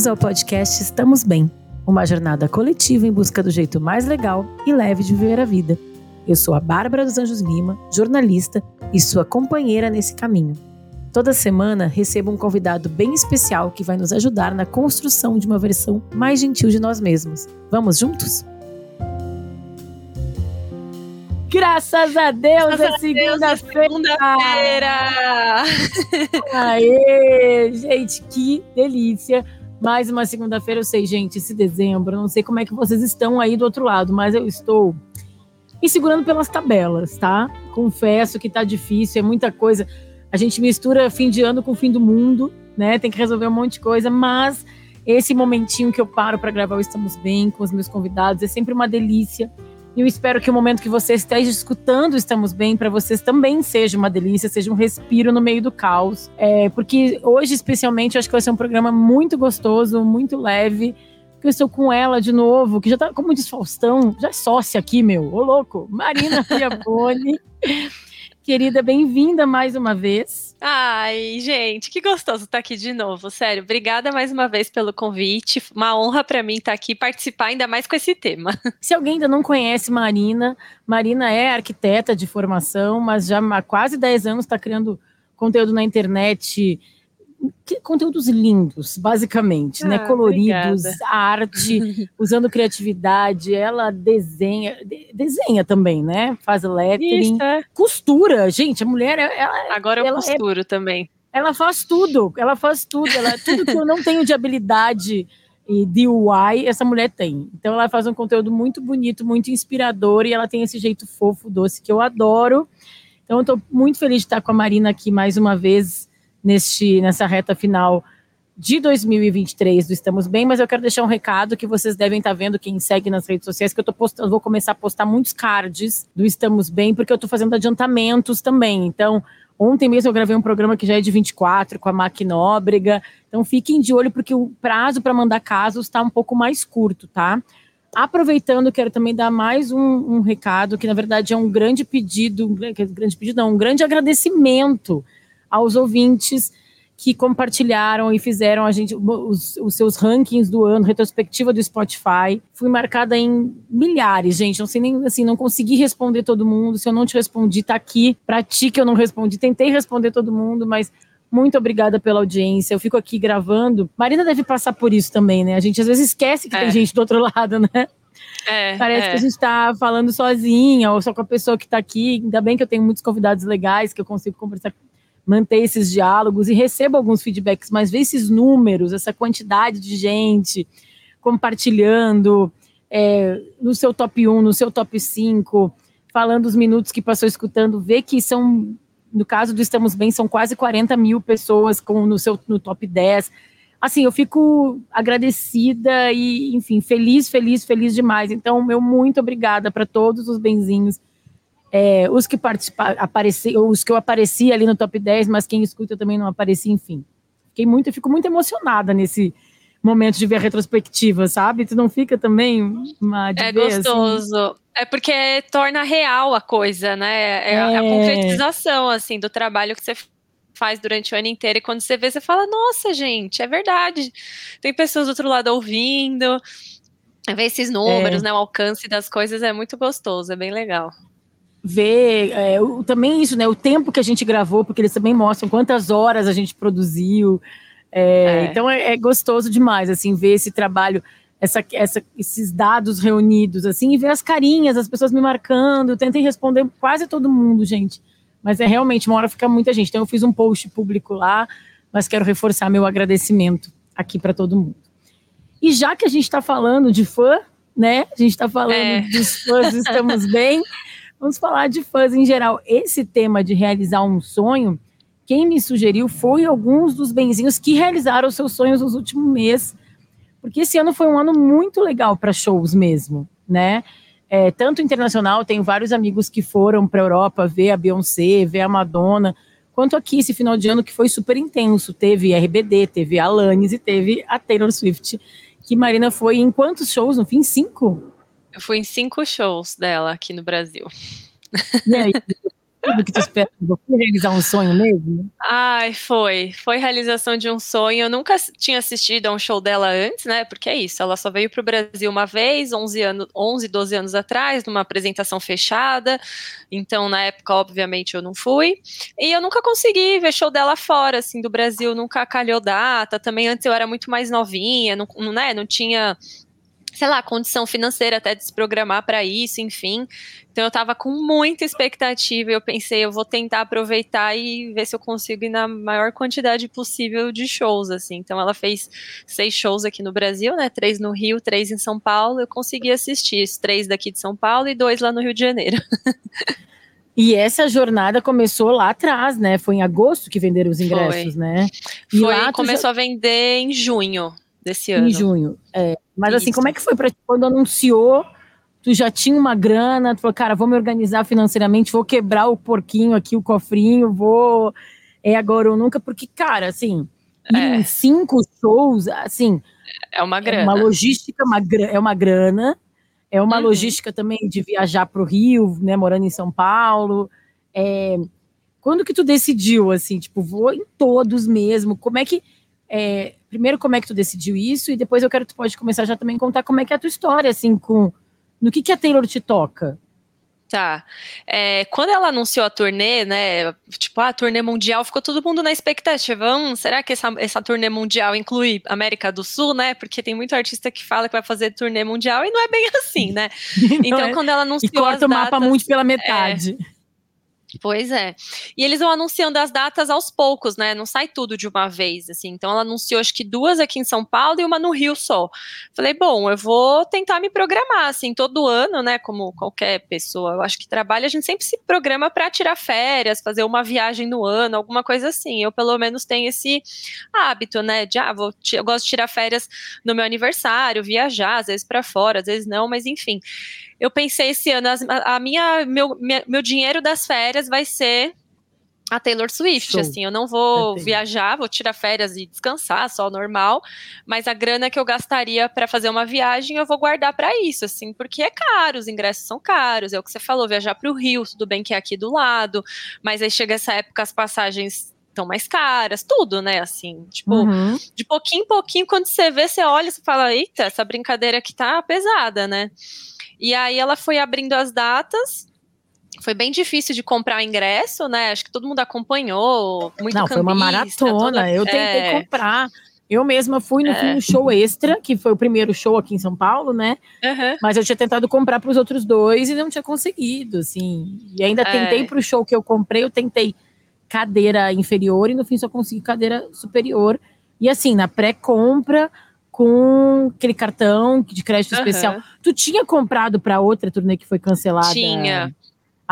Bem-vindos ao podcast Estamos Bem, uma jornada coletiva em busca do jeito mais legal e leve de viver a vida. Eu sou a Bárbara dos Anjos Lima, jornalista e sua companheira nesse caminho. Toda semana recebo um convidado bem especial que vai nos ajudar na construção de uma versão mais gentil de nós mesmos. Vamos juntos? Graças a Deus, Graças é segunda-feira! Segunda-feira! Aê, gente, que delícia! Mais uma segunda-feira, eu sei, gente, esse dezembro, não sei como é que vocês estão aí do outro lado, mas eu estou me segurando pelas tabelas, tá? Confesso que tá difícil, é muita coisa. A gente mistura fim de ano com fim do mundo, né? Tem que resolver um monte de coisa, mas esse momentinho que eu paro para gravar o Estamos Bem com os meus convidados é sempre uma delícia. Eu espero que o momento que você esteja escutando Estamos Bem para vocês também seja uma delícia, seja um respiro no meio do caos. É, porque hoje, especialmente, acho que vai ser um programa muito gostoso, muito leve. Porque eu estou com ela de novo, que já tá, como diz Faustão, já é sócia aqui, meu. Ô, louco! Marina Fiaboni. Querida, bem-vinda mais uma vez. Ai, gente, que gostoso estar aqui de novo. Sério, obrigada mais uma vez pelo convite. Uma honra para mim estar aqui participar ainda mais com esse tema. Se alguém ainda não conhece Marina, Marina é arquiteta de formação, mas já há quase 10 anos está criando conteúdo na internet conteúdos lindos, basicamente, né? ah, né? Coloridos, obrigada. arte, usando criatividade. Ela desenha, de, desenha também, né? Faz lettering, Isso, é. costura. Gente, a mulher, ela, agora eu ela é costuro é, também. Ela faz tudo, ela faz tudo. Ela, tudo que eu não tenho de habilidade e DIY, essa mulher tem. Então ela faz um conteúdo muito bonito, muito inspirador e ela tem esse jeito fofo, doce que eu adoro. Então eu estou muito feliz de estar com a Marina aqui mais uma vez neste, nessa reta final de 2023 do Estamos Bem, mas eu quero deixar um recado que vocês devem estar vendo, quem segue nas redes sociais, que eu tô postando, vou começar a postar muitos cards do Estamos Bem, porque eu estou fazendo adiantamentos também. Então, ontem mesmo eu gravei um programa que já é de 24 com a Mac Nóbrega. Então, fiquem de olho, porque o prazo para mandar casos está um pouco mais curto, tá? Aproveitando, quero também dar mais um, um recado, que na verdade é um grande pedido, grande pedido, não, um grande agradecimento aos ouvintes que compartilharam e fizeram a gente os, os, seus rankings do ano, retrospectiva do Spotify. Fui marcada em milhares, gente. Não sei nem assim, não consegui responder todo mundo. Se eu não te respondi, tá aqui para ti que eu não respondi. Tentei responder todo mundo, mas muito obrigada pela audiência. Eu fico aqui gravando. Marina deve passar por isso também, né? A gente às vezes esquece que é. tem gente do outro lado, né? É, Parece é. que a gente está falando sozinha ou só com a pessoa que está aqui. Ainda bem que eu tenho muitos convidados legais que eu consigo conversar manter esses diálogos e recebo alguns feedbacks, mas ver esses números, essa quantidade de gente compartilhando é, no seu top 1, no seu top 5, falando os minutos que passou escutando, ver que são, no caso do Estamos Bem, são quase 40 mil pessoas com, no seu no top 10. Assim, eu fico agradecida e, enfim, feliz, feliz, feliz demais. Então, meu muito obrigada para todos os benzinhos é, os que participaram, os que eu apareci ali no top 10, mas quem escuta eu também não apareci, enfim. Fiquei muito, eu fico muito emocionada nesse momento de ver a retrospectiva, sabe? Tu não fica também uma É assim? gostoso. Assim? É porque torna real a coisa, né? É, é, a concretização assim do trabalho que você faz durante o ano inteiro e quando você vê, você fala: "Nossa, gente, é verdade". Tem pessoas do outro lado ouvindo. Ver esses números, é. né, o alcance das coisas é muito gostoso, é bem legal ver é, o, também isso, né? O tempo que a gente gravou, porque eles também mostram quantas horas a gente produziu. É, é. Então é, é, gostoso demais, assim, ver esse trabalho, essa, essa, esses dados reunidos, assim, e ver as carinhas, as pessoas me marcando. Eu tentei responder quase todo mundo, gente. Mas é realmente, uma hora fica muita gente. Então eu fiz um post público lá, mas quero reforçar meu agradecimento aqui para todo mundo. E já que a gente está falando de fã, né? A gente está falando é. dos fãs, estamos bem. Vamos falar de fãs em geral. Esse tema de realizar um sonho, quem me sugeriu foi alguns dos benzinhos que realizaram seus sonhos nos últimos meses, porque esse ano foi um ano muito legal para shows mesmo, né? É, tanto internacional, tenho vários amigos que foram para a Europa ver a Beyoncé, ver a Madonna, quanto aqui esse final de ano que foi super intenso. Teve RBD, teve Alanis e teve a Taylor Swift, que Marina foi em quantos shows? No fim, cinco? Eu fui em cinco shows dela aqui no Brasil. E aí? tudo que tu esperava? Foi realizar um sonho mesmo? Ai, foi. Foi realização de um sonho. Eu nunca tinha assistido a um show dela antes, né? Porque é isso, ela só veio pro Brasil uma vez, 11, anos, 11 12 anos atrás, numa apresentação fechada. Então, na época, obviamente, eu não fui. E eu nunca consegui ver show dela fora, assim, do Brasil. Nunca calhou data. Também antes eu era muito mais novinha, não, né, não tinha sei lá, condição financeira até de se programar para isso, enfim. Então eu estava com muita expectativa e eu pensei, eu vou tentar aproveitar e ver se eu consigo ir na maior quantidade possível de shows, assim. Então ela fez seis shows aqui no Brasil, né? Três no Rio, três em São Paulo. Eu consegui assistir três daqui de São Paulo e dois lá no Rio de Janeiro. E essa jornada começou lá atrás, né? Foi em agosto que venderam os ingressos, Foi. né? E Foi, lá começou já... a vender em junho desse ano. Em junho, é. Mas Isso. assim, como é que foi para quando anunciou? Tu já tinha uma grana, tu falou, cara, vou me organizar financeiramente, vou quebrar o porquinho aqui, o cofrinho, vou. É agora ou nunca, porque, cara, assim, é. em cinco shows, assim. É uma grana. É uma logística, uma, é uma grana. É uma uhum. logística também de viajar para o Rio, né, morando em São Paulo. É, quando que tu decidiu, assim, tipo, vou em todos mesmo? Como é que é, primeiro, como é que tu decidiu isso? E depois eu quero que tu pode começar já também contar como é que é a tua história, assim, com no que, que a Taylor te toca. Tá. É, quando ela anunciou a turnê, né? Tipo, a turnê mundial, ficou todo mundo na expectativa. Hum, será que essa, essa turnê mundial inclui América do Sul, né? Porque tem muito artista que fala que vai fazer turnê mundial e não é bem assim, né? então, é. quando ela anunciou. E corta o mapa muito pela metade. É, Pois é. E eles vão anunciando as datas aos poucos, né? Não sai tudo de uma vez, assim. Então ela anunciou acho que duas aqui em São Paulo e uma no Rio só. Falei, bom, eu vou tentar me programar, assim, todo ano, né? Como qualquer pessoa, eu acho que trabalha, a gente sempre se programa para tirar férias, fazer uma viagem no ano, alguma coisa assim. Eu pelo menos tenho esse hábito, né? De ah, vou, eu gosto de tirar férias no meu aniversário, viajar, às vezes para fora, às vezes não, mas enfim eu pensei esse ano, a minha, meu, minha, meu dinheiro das férias vai ser a Taylor Swift, Show. assim, eu não vou Entendi. viajar, vou tirar férias e descansar, só normal, mas a grana que eu gastaria para fazer uma viagem eu vou guardar para isso, assim, porque é caro, os ingressos são caros, é o que você falou, viajar para o Rio, tudo bem que é aqui do lado, mas aí chega essa época as passagens estão mais caras, tudo, né, assim, tipo, uhum. de pouquinho em pouquinho, quando você vê, você olha, você fala, eita, essa brincadeira aqui tá pesada, né, e aí ela foi abrindo as datas. Foi bem difícil de comprar ingresso, né? Acho que todo mundo acompanhou. Muito Não, foi uma maratona. Toda... Eu tentei é... comprar. Eu mesma fui no é. show extra, que foi o primeiro show aqui em São Paulo, né? Uhum. Mas eu tinha tentado comprar para os outros dois e não tinha conseguido, assim. E ainda é. tentei para o show que eu comprei, eu tentei cadeira inferior e no fim só consegui cadeira superior. E assim, na pré-compra, com aquele cartão de crédito uhum. especial. Tu tinha comprado para outra turnê que foi cancelada? Tinha.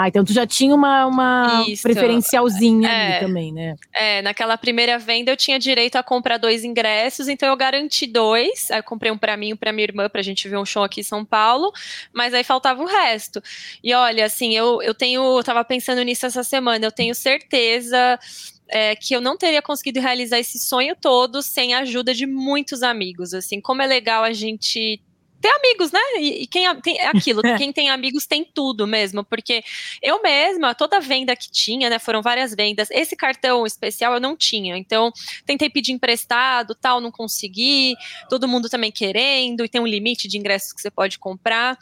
Ah, então tu já tinha uma, uma preferencialzinha é, ali também, né? É, naquela primeira venda eu tinha direito a comprar dois ingressos, então eu garanti dois. Aí eu comprei um para mim e um para minha irmã pra gente ver um show aqui em São Paulo, mas aí faltava o resto. E olha, assim, eu, eu tenho, eu tava pensando nisso essa semana, eu tenho certeza é, que eu não teria conseguido realizar esse sonho todo sem a ajuda de muitos amigos. Assim, como é legal a gente ter amigos, né? E, e quem tem é aquilo, quem tem amigos tem tudo mesmo, porque eu mesma, toda venda que tinha, né? Foram várias vendas. Esse cartão especial eu não tinha, então tentei pedir emprestado, tal, não consegui. Todo mundo também querendo e tem um limite de ingressos que você pode comprar.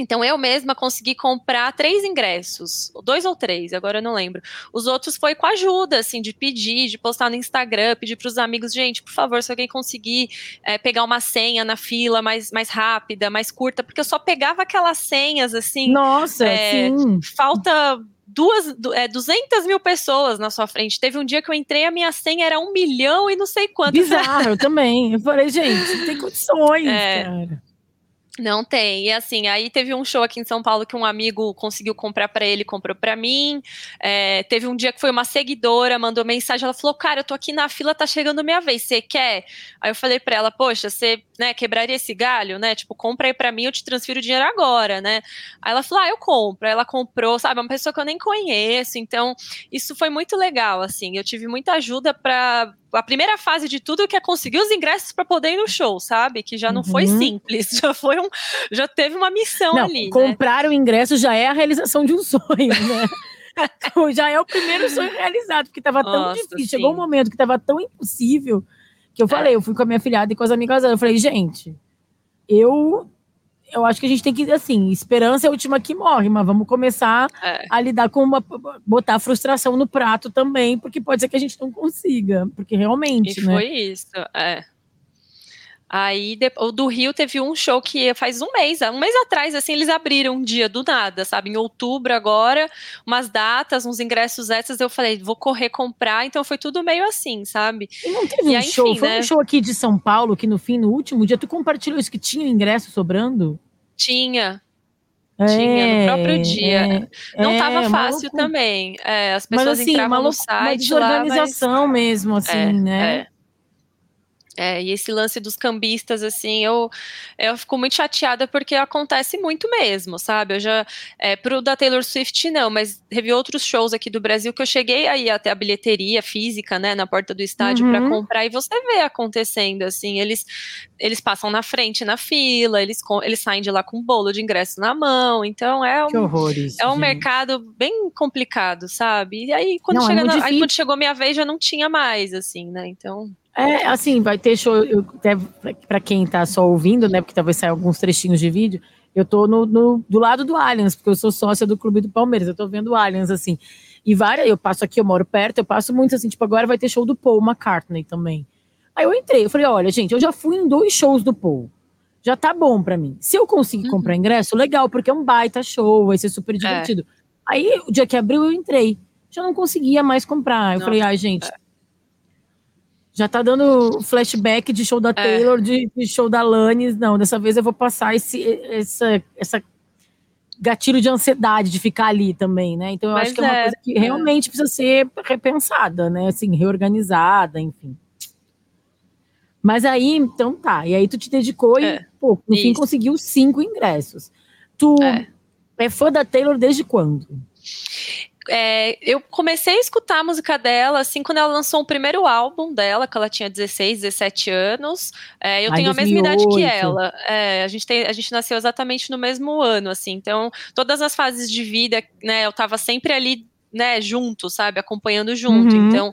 Então eu mesma consegui comprar três ingressos, dois ou três, agora eu não lembro. Os outros foi com ajuda, assim, de pedir, de postar no Instagram, pedir para os amigos, gente, por favor, se alguém conseguir é, pegar uma senha na fila mais, mais rápida, mais curta, porque eu só pegava aquelas senhas, assim. Nossa, é, sim. Falta duas, é, 200 mil pessoas na sua frente. Teve um dia que eu entrei, a minha senha era um milhão e não sei quanto. Bizarro, eu também. Eu falei, gente, tem condições, é, cara. Não tem. E assim, aí teve um show aqui em São Paulo que um amigo conseguiu comprar para ele, comprou para mim. É, teve um dia que foi uma seguidora, mandou mensagem, ela falou: "Cara, eu tô aqui na fila, tá chegando minha vez, você quer?" Aí eu falei para ela: "Poxa, você, né, quebraria esse galho, né? Tipo, compra aí para mim, eu te transfiro o dinheiro agora, né?" Aí ela falou: "Ah, eu compro." Aí ela comprou, sabe, uma pessoa que eu nem conheço. Então, isso foi muito legal, assim. Eu tive muita ajuda para a primeira fase de tudo que é conseguir os ingressos para poder ir no show, sabe? Que já não uhum. foi simples, já foi um, já teve uma missão não, ali. Né? Comprar né? o ingresso já é a realização de um sonho, né? já é o primeiro sonho realizado, porque tava tão difícil. Sim. Chegou um momento que tava tão impossível que eu falei, é. eu fui com a minha filhada e com as amigas. Eu falei, gente, eu eu acho que a gente tem que, assim, esperança é a última que morre, mas vamos começar é. a lidar com uma. botar frustração no prato também, porque pode ser que a gente não consiga, porque realmente. E né? foi isso, é. Aí, o do Rio teve um show que faz um mês, um mês atrás, assim, eles abriram um dia do nada, sabe? Em outubro agora, umas datas, uns ingressos essas, eu falei, vou correr comprar, então foi tudo meio assim, sabe? E não teve e um aí, show, enfim, foi né? um show aqui de São Paulo, que no fim, no último dia, tu compartilhou isso, que tinha ingresso sobrando? Tinha, é, tinha no próprio dia. É, não estava é, fácil maluco. também. É, as pessoas mas, assim, entravam no site uma desorganização lá, mas... mesmo, assim, é, né? É. E esse lance dos cambistas, assim, eu, eu fico muito chateada porque acontece muito mesmo, sabe? Eu já, é, pro da Taylor Swift não, mas teve outros shows aqui do Brasil que eu cheguei aí até a bilheteria física, né, na porta do estádio uhum. para comprar e você vê acontecendo, assim, eles, eles passam na frente na fila, eles, eles saem de lá com um bolo de ingresso na mão, então é um, é um mercado bem complicado, sabe? E aí quando, não, é na, aí, quando chegou minha vez já não tinha mais, assim, né, então... É, assim, vai ter show. Para quem tá só ouvindo, né? Porque talvez saia alguns trechinhos de vídeo. Eu tô no, no, do lado do Allianz, porque eu sou sócia do Clube do Palmeiras. Eu tô vendo o Allianz, assim. E várias, eu passo aqui, eu moro perto, eu passo muito assim, tipo, agora vai ter show do Paul McCartney também. Aí eu entrei, eu falei, olha, gente, eu já fui em dois shows do Paul. Já tá bom para mim. Se eu conseguir uhum. comprar ingresso, legal, porque é um baita show, vai ser super é. divertido. É. Aí, o dia que abriu, eu entrei. Já não conseguia mais comprar. Eu não. falei, ai, ah, gente, é. Já tá dando flashback de show da é. Taylor, é. de, de, show da Lannis. Não, dessa vez eu vou passar esse, essa, essa gatilho de ansiedade de ficar ali também, né? Então eu Mas acho que é, é uma coisa que é. realmente precisa ser repensada, né? Assim, reorganizada, enfim. Mas aí, então tá. E aí tu te dedicou e, é. pô, no Isso. fim conseguiu cinco ingressos. Tu é. é fã da Taylor desde quando? É, eu comecei a escutar a música dela, assim, quando ela lançou o primeiro álbum dela, que ela tinha 16, 17 anos. É, eu Ai, tenho 2008. a mesma idade que ela. É, a, gente tem, a gente nasceu exatamente no mesmo ano, assim. Então, todas as fases de vida, né, eu tava sempre ali né, junto, sabe, acompanhando junto. Uhum. Então,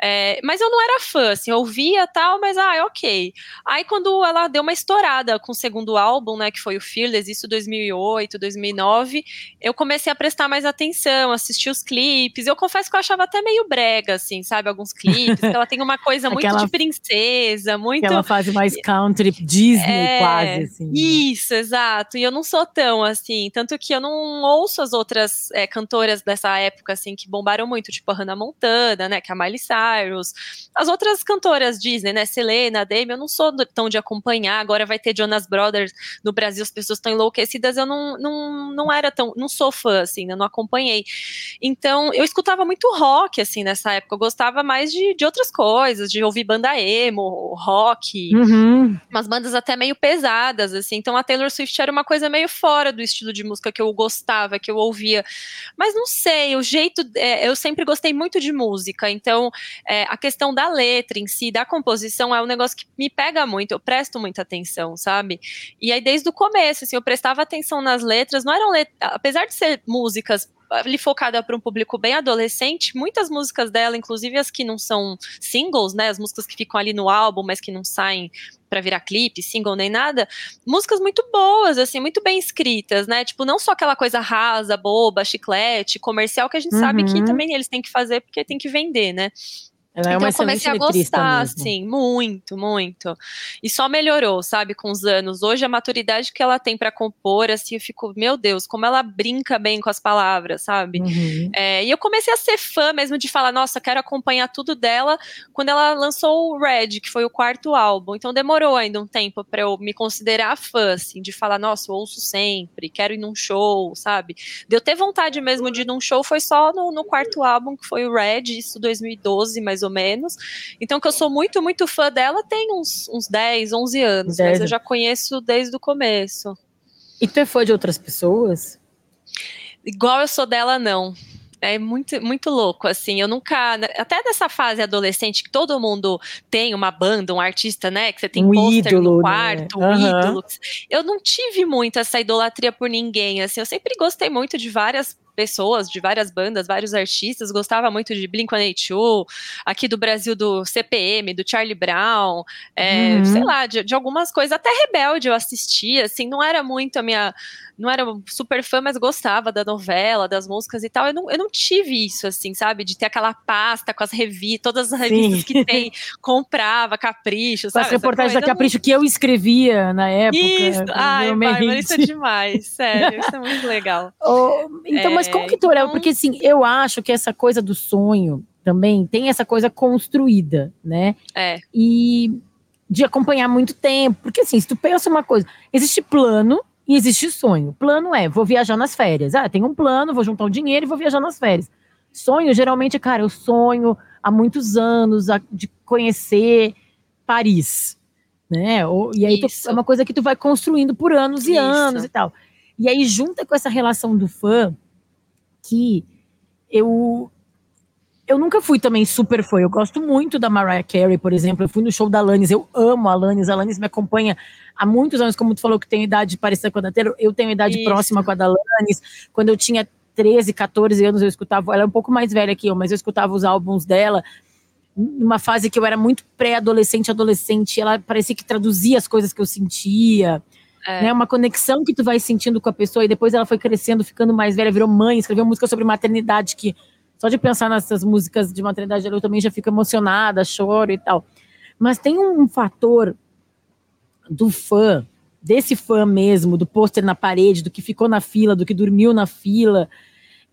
é, mas eu não era fã, assim, eu ouvia tal, mas ah, é ok. Aí quando ela deu uma estourada com o segundo álbum, né, que foi o Fearless, isso 2008, 2009, eu comecei a prestar mais atenção, assistir os clipes. Eu confesso que eu achava até meio brega, assim, sabe, alguns clipes. ela tem uma coisa muito aquela, de princesa, muito. Aquela fase mais country Disney, é, quase, assim. Né? Isso, exato. E eu não sou tão assim, tanto que eu não ouço as outras é, cantoras dessa época assim, que bombaram muito, tipo a Hannah Montana, né, que é a Miley Cyrus. As outras cantoras Disney, né, Selena, Demi, eu não sou tão de acompanhar. Agora vai ter Jonas Brothers no Brasil, as pessoas estão enlouquecidas. Eu não, não, não era tão, não sou fã, assim, né, não acompanhei. Então, eu escutava muito rock, assim, nessa época. Eu gostava mais de, de outras coisas, de ouvir banda emo, rock, uhum. umas bandas até meio pesadas, assim. Então, a Taylor Swift era uma coisa meio fora do estilo de música que eu gostava, que eu ouvia. Mas não sei, o jeito jeito, é, eu sempre gostei muito de música, então é, a questão da letra em si, da composição, é um negócio que me pega muito, eu presto muita atenção, sabe? E aí, desde o começo, assim, eu prestava atenção nas letras, não eram letras, apesar de ser músicas ali focada para um público bem adolescente, muitas músicas dela, inclusive as que não são singles, né, as músicas que ficam ali no álbum, mas que não saem para virar clipe, single nem nada, músicas muito boas, assim, muito bem escritas, né? Tipo, não só aquela coisa rasa, boba, chiclete, comercial que a gente uhum. sabe que uhum. também eles têm que fazer porque tem que vender, né? Ela é então eu comecei a gostar, assim, muito, muito. E só melhorou, sabe, com os anos. Hoje a maturidade que ela tem para compor, assim, eu fico, meu Deus, como ela brinca bem com as palavras, sabe? Uhum. É, e eu comecei a ser fã mesmo de falar, nossa, quero acompanhar tudo dela quando ela lançou o Red, que foi o quarto álbum. Então demorou ainda um tempo para eu me considerar fã, assim, de falar, nossa, eu ouço sempre, quero ir num show, sabe? De eu ter vontade mesmo de ir num show foi só no, no quarto álbum, que foi o Red, isso 2012, mais ou ou menos. Então, que eu sou muito, muito fã dela tem uns, uns 10, 11 anos, 10. mas eu já conheço desde o começo. E tu é fã de outras pessoas? Igual eu sou dela, não. É muito, muito louco, assim. Eu nunca. Até nessa fase adolescente que todo mundo tem uma banda, um artista, né? Que você tem um pôster no né? quarto, né? um uhum. ídolo. Eu não tive muito essa idolatria por ninguém, assim. Eu sempre gostei muito de várias pessoas de várias bandas, vários artistas, gostava muito de Blink-182, aqui do Brasil do CPM, do Charlie Brown, é, uhum. sei lá, de, de algumas coisas, até Rebelde eu assistia, assim, não era muito a minha não era super fã, mas gostava da novela, das músicas e tal. Eu não, eu não tive isso, assim, sabe? De ter aquela pasta com as revistas, todas as revistas Sim. que tem, comprava, Capricho, sabe? As reportagens da Capricho não... que eu escrevia na época. Isso, ai, Bárbara, isso é demais, sério, isso é muito legal. Oh, então, é, mas como que tu olha? Então... Porque, assim, eu acho que essa coisa do sonho também tem essa coisa construída, né? É. E de acompanhar muito tempo, porque assim, se tu pensa uma coisa, existe plano, e existe sonho. Plano é, vou viajar nas férias. Ah, tem um plano, vou juntar o um dinheiro e vou viajar nas férias. Sonho, geralmente, cara, eu sonho há muitos anos de conhecer Paris, né? E aí tu, é uma coisa que tu vai construindo por anos e Isso. anos e tal. E aí junta com essa relação do fã que eu eu nunca fui também super fã. Eu gosto muito da Mariah Carey, por exemplo. Eu fui no show da Alanis. Eu amo a Alanis. A Alanis me acompanha há muitos anos, como tu falou que tem idade parecida com a da Taylor. Eu tenho idade Isso. próxima com a da Alanis. Quando eu tinha 13, 14 anos, eu escutava. Ela é um pouco mais velha que eu, mas eu escutava os álbuns dela. Numa fase que eu era muito pré-adolescente, adolescente. Ela parecia que traduzia as coisas que eu sentia. É. Né, uma conexão que tu vai sentindo com a pessoa e depois ela foi crescendo, ficando mais velha, virou mãe, escreveu música sobre maternidade que só de pensar nessas músicas de maternidade eu também já fico emocionada, choro e tal. Mas tem um, fator do fã, desse fã mesmo, do pôster na parede, do que ficou na fila, do que dormiu na fila,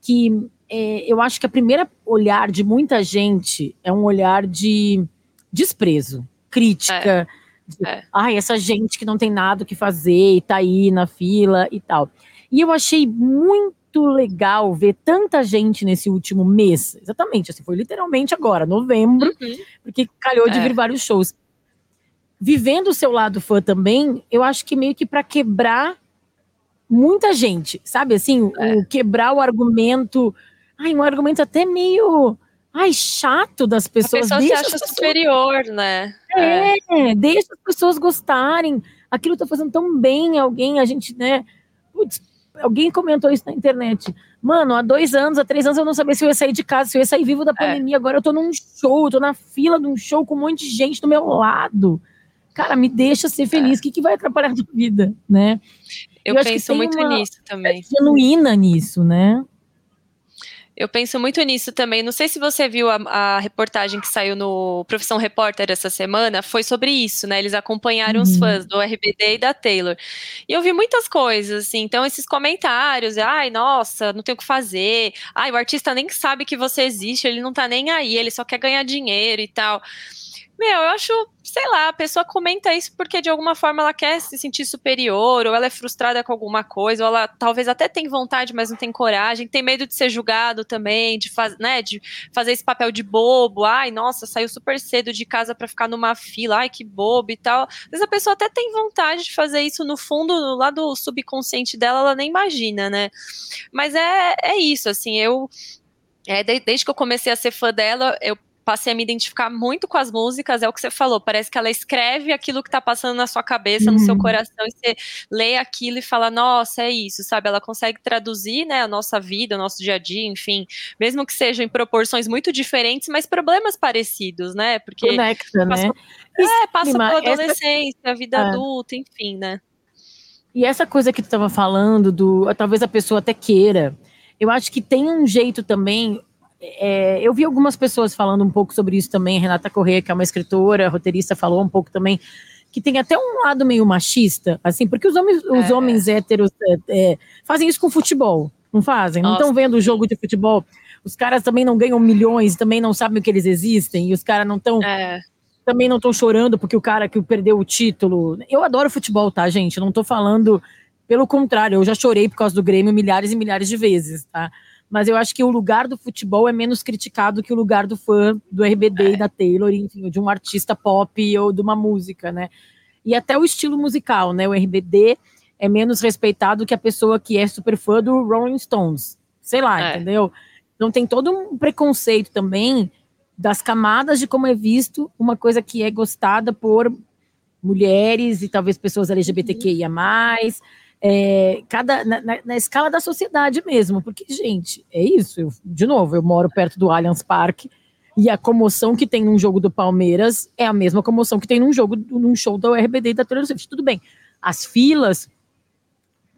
que é, eu acho que a primeira olhar de muita gente é um olhar de desprezo, crítica. É. É. Ai, essa gente que não tem nada o que fazer e tá aí na fila e tal. E eu achei muito muito legal ver tanta gente nesse último mês. Exatamente, assim, foi literalmente agora, novembro, uhum. porque calhou de é. vir vários shows. Vivendo o seu lado fã também, eu acho que meio que para quebrar muita gente, sabe? Assim, é. o quebrar o argumento. Ai, um argumento até meio. Ai, chato das pessoas. A pessoa deixa se acha superior, né? É, é, deixa as pessoas gostarem. Aquilo tá fazendo tão bem alguém, a gente, né? Putz, alguém comentou isso na internet. Mano, há dois anos, há três anos eu não sabia se eu ia sair de casa, se eu ia sair vivo da é. pandemia. É. Agora eu tô num show, eu tô na fila de um show com um monte de gente do meu lado. Cara, me deixa ser feliz. É. O que, que vai atrapalhar a tua vida, né? Eu, eu penso muito nisso também. Genuína nisso, né? Eu penso muito nisso também. Não sei se você viu a, a, reportagem que saiu no Profissão Repórter essa semana, foi sobre isso, né? Eles acompanharam uhum. os fãs do RBD e da Taylor. E eu vi muitas coisas, assim. Então, esses comentários, ai, nossa, não tem o que fazer. Ai, o artista nem sabe que você existe, ele não tá nem aí, ele só quer ganhar dinheiro e tal. Meu, eu acho, sei lá, a pessoa comenta isso porque de alguma forma ela quer se sentir superior, ou ela é frustrada com alguma coisa, ou ela talvez até tem vontade, mas não tem coragem, tem medo de ser julgado também, de, faz, né, de fazer esse papel de bobo. Ai, nossa, saiu super cedo de casa para ficar numa fila, ai, que bobo e tal. Às vezes a pessoa até tem vontade de fazer isso no fundo, lá do subconsciente dela, ela nem imagina, né? Mas é, é isso, assim, eu. É, desde que eu comecei a ser fã dela, eu passei a me identificar muito com as músicas, é o que você falou, parece que ela escreve aquilo que tá passando na sua cabeça, uhum. no seu uhum. coração, e você lê aquilo e fala, nossa, é isso, sabe? Ela consegue traduzir, né, a nossa vida, o nosso dia a dia, enfim, mesmo que seja em proporções muito diferentes, mas problemas parecidos, né? Porque Conecta, passou, né? É, passa por adolescência, essa... vida é. adulta, enfim, né? E essa coisa que tu estava falando, do talvez a pessoa até queira, eu acho que tem um jeito também, é, eu vi algumas pessoas falando um pouco sobre isso também. Renata Corrêa, que é uma escritora, roteirista, falou um pouco também que tem até um lado meio machista, assim, porque os homens, é. os homens héteros é, é, fazem isso com futebol, não fazem? Nossa, não estão vendo o jogo de futebol. Os caras também não ganham milhões, também não sabem que eles existem, e os caras não estão. É. Também não estão chorando porque o cara que perdeu o título. Eu adoro futebol, tá, gente? Eu não estou falando. Pelo contrário, eu já chorei por causa do Grêmio milhares e milhares de vezes, tá? Mas eu acho que o lugar do futebol é menos criticado que o lugar do fã do RBD é. e da Taylor, enfim, de um artista pop ou de uma música, né? E até o estilo musical, né? O RBD é menos respeitado que a pessoa que é super fã do Rolling Stones. Sei lá, é. entendeu? Então tem todo um preconceito também das camadas de como é visto uma coisa que é gostada por mulheres e talvez pessoas LGBTQIA+, é, cada na, na, na, escala da sociedade mesmo, porque gente, é isso. Eu, de novo, eu moro perto do Allianz Parque e a comoção que tem num jogo do Palmeiras é a mesma comoção que tem num jogo, num show da URBD e da Taylor Swift. Tudo bem, as filas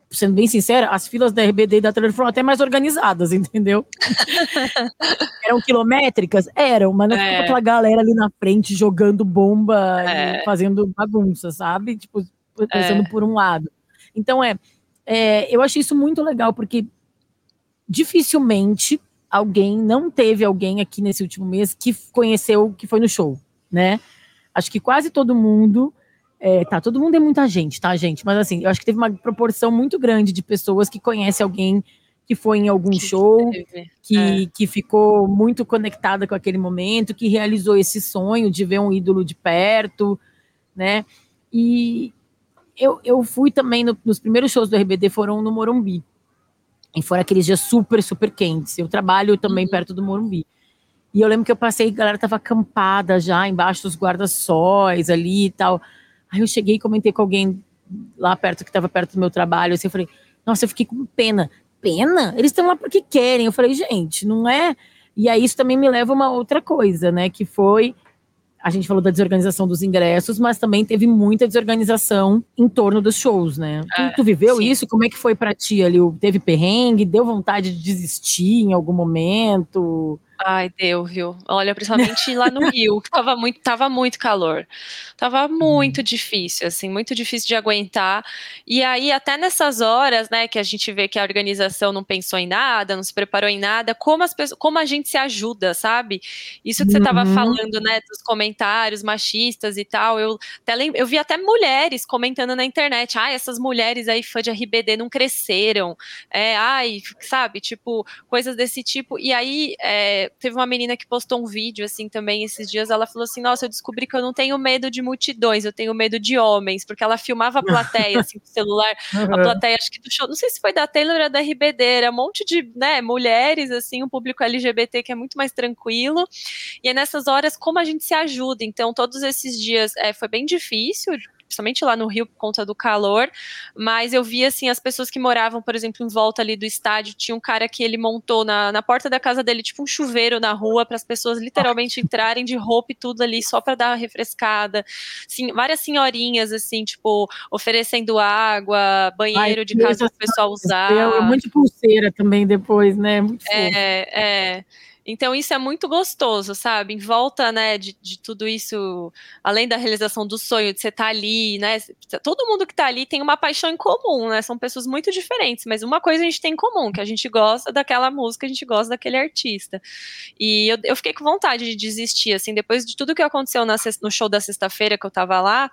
sendo bem sincera, as filas da RBD e da Taylor foram até mais organizadas, entendeu? eram quilométricas? Eram, mas não é. aquela galera ali na frente jogando bomba é. e fazendo bagunça, sabe? Tipo, pensando é. por um lado. Então, é, é, eu achei isso muito legal, porque dificilmente alguém, não teve alguém aqui nesse último mês que conheceu, que foi no show, né? Acho que quase todo mundo é, tá, todo mundo é muita gente, tá, gente? Mas assim, eu acho que teve uma proporção muito grande de pessoas que conhecem alguém que foi em algum que show, que, é. que ficou muito conectada com aquele momento, que realizou esse sonho de ver um ídolo de perto, né? E eu, eu fui também no, nos primeiros shows do RBD foram no Morumbi. E foram aqueles dias super, super quentes. Eu trabalho também uhum. perto do Morumbi. E eu lembro que eu passei, a galera tava acampada já embaixo dos guarda-sóis ali e tal. Aí eu cheguei e comentei com alguém lá perto, que estava perto do meu trabalho, assim, eu falei, nossa, eu fiquei com pena. Pena? Eles estão lá porque querem. Eu falei, gente, não é. E aí isso também me leva a uma outra coisa, né? Que foi. A gente falou da desorganização dos ingressos, mas também teve muita desorganização em torno dos shows, né? É, tu, viveu sim. isso? Como é que foi para ti ali? Teve perrengue? Deu vontade de desistir em algum momento? Ai, deu, viu? Olha, principalmente lá no Rio, que tava muito, tava muito calor. Tava muito uhum. difícil, assim, muito difícil de aguentar. E aí, até nessas horas, né, que a gente vê que a organização não pensou em nada, não se preparou em nada, como, as pessoas, como a gente se ajuda, sabe? Isso que você tava uhum. falando, né, dos comentários machistas e tal, eu, até lembro, eu vi até mulheres comentando na internet, ai, essas mulheres aí, fã de RBD, não cresceram, é, ai, sabe, tipo, coisas desse tipo. E aí, é, teve uma menina que postou um vídeo assim também esses dias. Ela falou assim: Nossa, eu descobri que eu não tenho medo de multidões, eu tenho medo de homens, porque ela filmava a plateia assim com o celular. Uhum. A plateia, acho que do show, não sei se foi da Taylor ou da RBD, era um monte de né, mulheres, assim, um público LGBT que é muito mais tranquilo. E é nessas horas como a gente se ajuda. Então, todos esses dias é, foi bem difícil principalmente lá no Rio por conta do calor, mas eu vi assim as pessoas que moravam, por exemplo, em volta ali do estádio, tinha um cara que ele montou na, na porta da casa dele tipo um chuveiro na rua para as pessoas literalmente entrarem de roupa e tudo ali só para dar uma refrescada. Sim, várias senhorinhas assim, tipo, oferecendo água, banheiro Ai, de casa para o pessoal usar. É muito pulseira também depois, né? Muito é, é. Então isso é muito gostoso, sabe? Em volta, né, de, de tudo isso, além da realização do sonho, de você estar tá ali, né? Todo mundo que está ali tem uma paixão em comum, né? São pessoas muito diferentes, mas uma coisa a gente tem em comum, que a gente gosta daquela música, a gente gosta daquele artista. E eu, eu fiquei com vontade de desistir, assim, depois de tudo que aconteceu na, no show da sexta-feira que eu tava lá,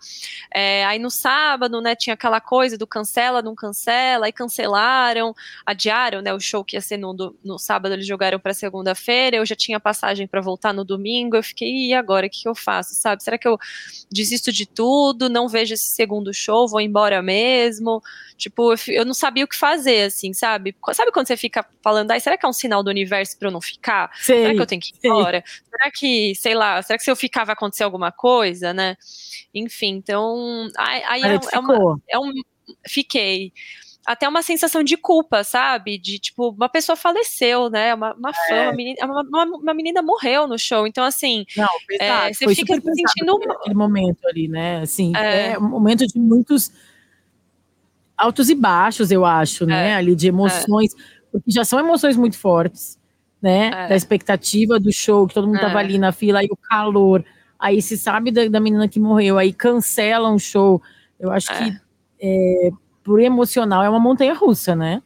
é, aí no sábado, né, tinha aquela coisa do cancela, não cancela, aí cancelaram, adiaram, né, o show que ia ser no, no sábado, eles jogaram para segunda-feira, segunda-feira, eu já tinha passagem para voltar no domingo, eu fiquei, e agora, o que, que eu faço, sabe? Será que eu desisto de tudo, não vejo esse segundo show, vou embora mesmo? Tipo, eu, eu não sabia o que fazer, assim, sabe? Sabe quando você fica falando, ai, será que é um sinal do universo para eu não ficar? Sei, será que eu tenho que ir embora? Será que, sei lá, será que se eu ficar vai acontecer alguma coisa, né? Enfim, então, aí, aí é, é, uma, é um, fiquei até uma sensação de culpa, sabe? De tipo, uma pessoa faleceu, né? Uma, uma fã, é. uma, menina, uma, uma, menina morreu no show. Então, assim, Não, é, você Foi fica se sentindo. Aquele momento ali, né? Assim, é. é um momento de muitos altos e baixos, eu acho, né? É. Ali de emoções, porque já são emoções muito fortes, né? É. Da expectativa do show, que todo mundo tava ali na fila, aí o calor, aí se sabe da, da menina que morreu, aí cancelam o show. Eu acho que é, por emocional é uma montanha russa, né?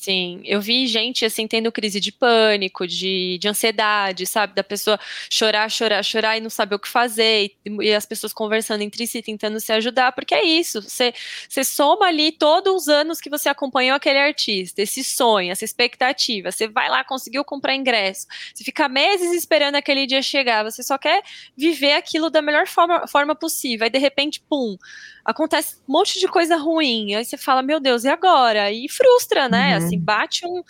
Sim, eu vi gente assim tendo crise de pânico, de, de ansiedade, sabe? Da pessoa chorar, chorar, chorar e não saber o que fazer, e, e as pessoas conversando entre si, tentando se ajudar, porque é isso, você, você soma ali todos os anos que você acompanhou aquele artista, esse sonho, essa expectativa, você vai lá, conseguiu comprar ingresso, você fica meses esperando aquele dia chegar, você só quer viver aquilo da melhor forma, forma possível, aí de repente, pum, acontece um monte de coisa ruim, aí você fala, meu Deus, e agora? E frustra, né? Uhum. Assim, bate um,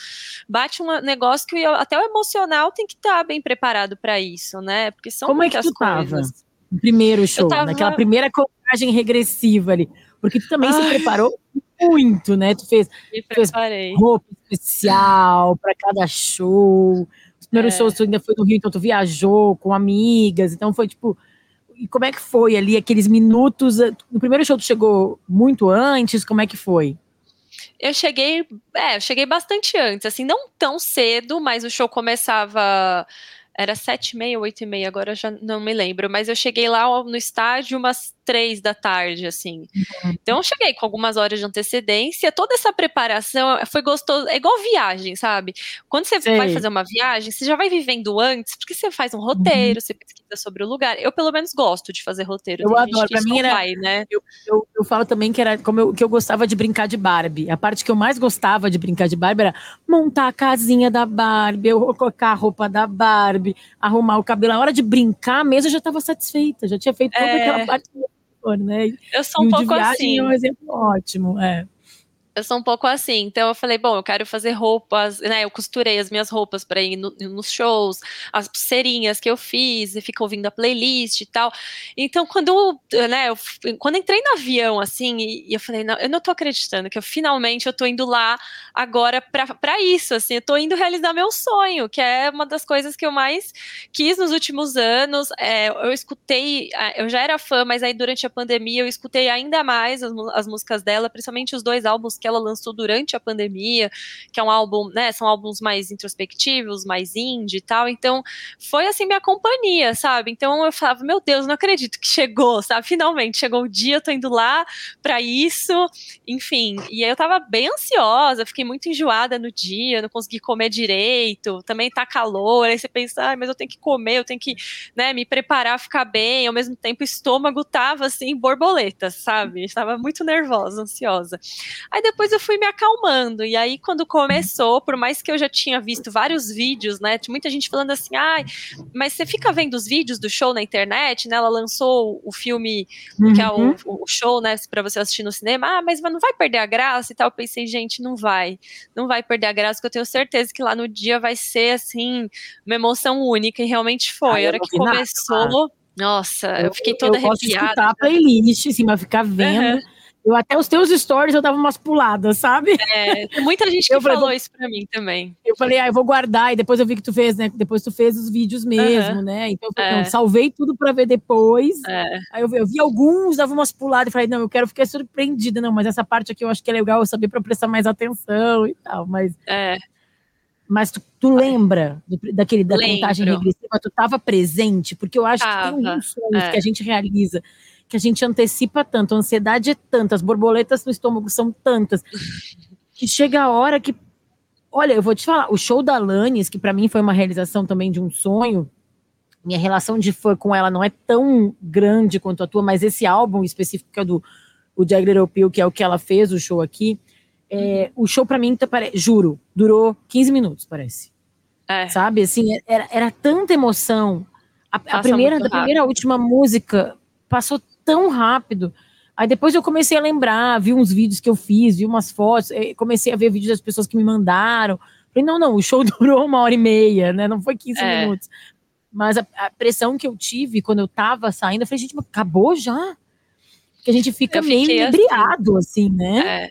bate um negócio que até o emocional tem que estar tá bem preparado para isso, né? Porque são Como é que tu coisas. Tava? No primeiro show, tava... naquela primeira contagem regressiva ali. Porque tu também Ai. se preparou muito, né? Tu fez, fez roupa especial para cada show. Os primeiros É. shows tu ainda foi no Rio, então tu viajou com amigas. Então foi tipo. E como é que foi ali aqueles minutos? No primeiro show tu chegou muito antes? Como é que foi? Eu cheguei, é, eu cheguei bastante antes, assim, não tão cedo, mas o show começava, era sete e meia, oito e meia, agora eu já não me lembro, mas eu cheguei lá no estádio umas três da tarde, assim. Então eu cheguei com algumas horas de antecedência, toda essa preparação foi gostoso, é igual viagem, sabe? Quando você Sei. vai fazer uma viagem, você já vai vivendo antes, porque você faz um roteiro, você pesquisa sobre o lugar. Eu, pelo menos, gosto de fazer roteiro. Eu Tem adoro, que pra mim era- vai, né? Eu, eu falo também que era como eu, que eu gostava de brincar de Barbie. A parte que eu mais gostava de brincar de Barbie era montar a casinha da Barbie, eu colocar a roupa da Barbie, arrumar o cabelo. A hora de brincar mesmo, eu já estava satisfeita, já tinha feito toda É. aquela parte do né? Eu sou um pouco viagem assim. é um exemplo ótimo. É. Eu sou um pouco assim, então eu falei, bom, eu quero fazer roupas, né? Eu costurei as minhas roupas para ir no- nos shows, as pulseirinhas que eu fiz, e fico ouvindo a playlist e tal. Então, quando, né, eu, quando entrei no avião, assim, e, e eu falei, não, eu não tô acreditando que eu finalmente eu tô indo lá agora para isso, assim, eu tô indo realizar meu sonho, que é uma das coisas que eu mais quis nos últimos anos. É, eu escutei, ah, eu já era fã, mas aí durante a pandemia eu escutei ainda mais as, as músicas dela, principalmente os dois álbuns que ela lançou durante a pandemia, que é um álbum, né, são álbuns mais introspectivos, mais indie e tal. Então, foi assim minha companhia, sabe? Então eu falava, meu Deus, não acredito que chegou, sabe? Finalmente chegou o dia, eu tô indo lá para isso, enfim. E aí eu tava bem ansiosa, fiquei muito enjoada no dia, não consegui comer direito, também tá calor, aí você pensa, ah, mas eu tenho que comer, eu tenho que, né, me preparar, ficar bem, ao mesmo tempo o estômago tava assim, borboleta, sabe? Estava muito nervosa, ansiosa. Aí depois eu fui me acalmando, e aí quando começou, por mais que eu já tinha visto vários vídeos, né, tinha muita gente falando assim, ai, mas você fica vendo os vídeos do show na internet, né, ela lançou o filme que é Uhum. o, o show, né, para você assistir no cinema, ah, mas não vai perder a graça e tal. Eu pensei, gente, não vai, não vai perder a graça, porque eu tenho certeza que lá no dia vai ser, assim, uma emoção única, e realmente foi. Ah, eu a hora que nada, começou, nossa, eu, fiquei toda eu gosto de arrepiada. escutar a playlist, assim, mas ficar vendo. Aham. Eu até os teus stories eu dava umas puladas, sabe? É, tem muita gente que Eu falei, falou vou- isso pra mim também. Eu falei, ah, eu vou guardar, e depois eu vi que tu fez, né? Depois tu fez os vídeos mesmo, né? Então eu falei, É. salvei tudo pra ver depois. É, Aí eu vi, eu vi alguns, dava umas puladas e falei, não, eu quero ficar surpreendida, não, mas essa parte aqui eu acho que é legal eu saber pra prestar mais atenção e tal. Mas, é. mas tu, tu lembra do- daquele, da Lembro. contagem regressiva? Tu tava presente? Porque eu acho que tem alguns sonhos é. que a gente realiza, que a gente antecipa tanto, a ansiedade é tanta, as borboletas no estômago são tantas, que chega a hora que. Olha, eu vou te falar, o show da Alanis, que pra mim foi uma realização também de um sonho, minha relação de fã com ela não é tão grande quanto a tua, mas esse álbum específico que é do o Little Pill, que é o que ela fez, o show aqui, é, o show pra mim, tá juro, durou 15 minutos, parece. É. Sabe, assim, era, era tanta emoção. A, a primeira, da primeira à última música passou tão rápido. Aí depois eu comecei a lembrar, vi uns vídeos que eu fiz, vi umas fotos, eh, comecei a ver vídeos das pessoas que me mandaram. Falei, não, não, o show durou uma hora e meia, né? Não foi 15 É. minutos. Mas a, a pressão que eu tive quando eu tava saindo, eu falei, gente, mas acabou já? Porque a gente fica meio assim. inebriado, assim, né? É.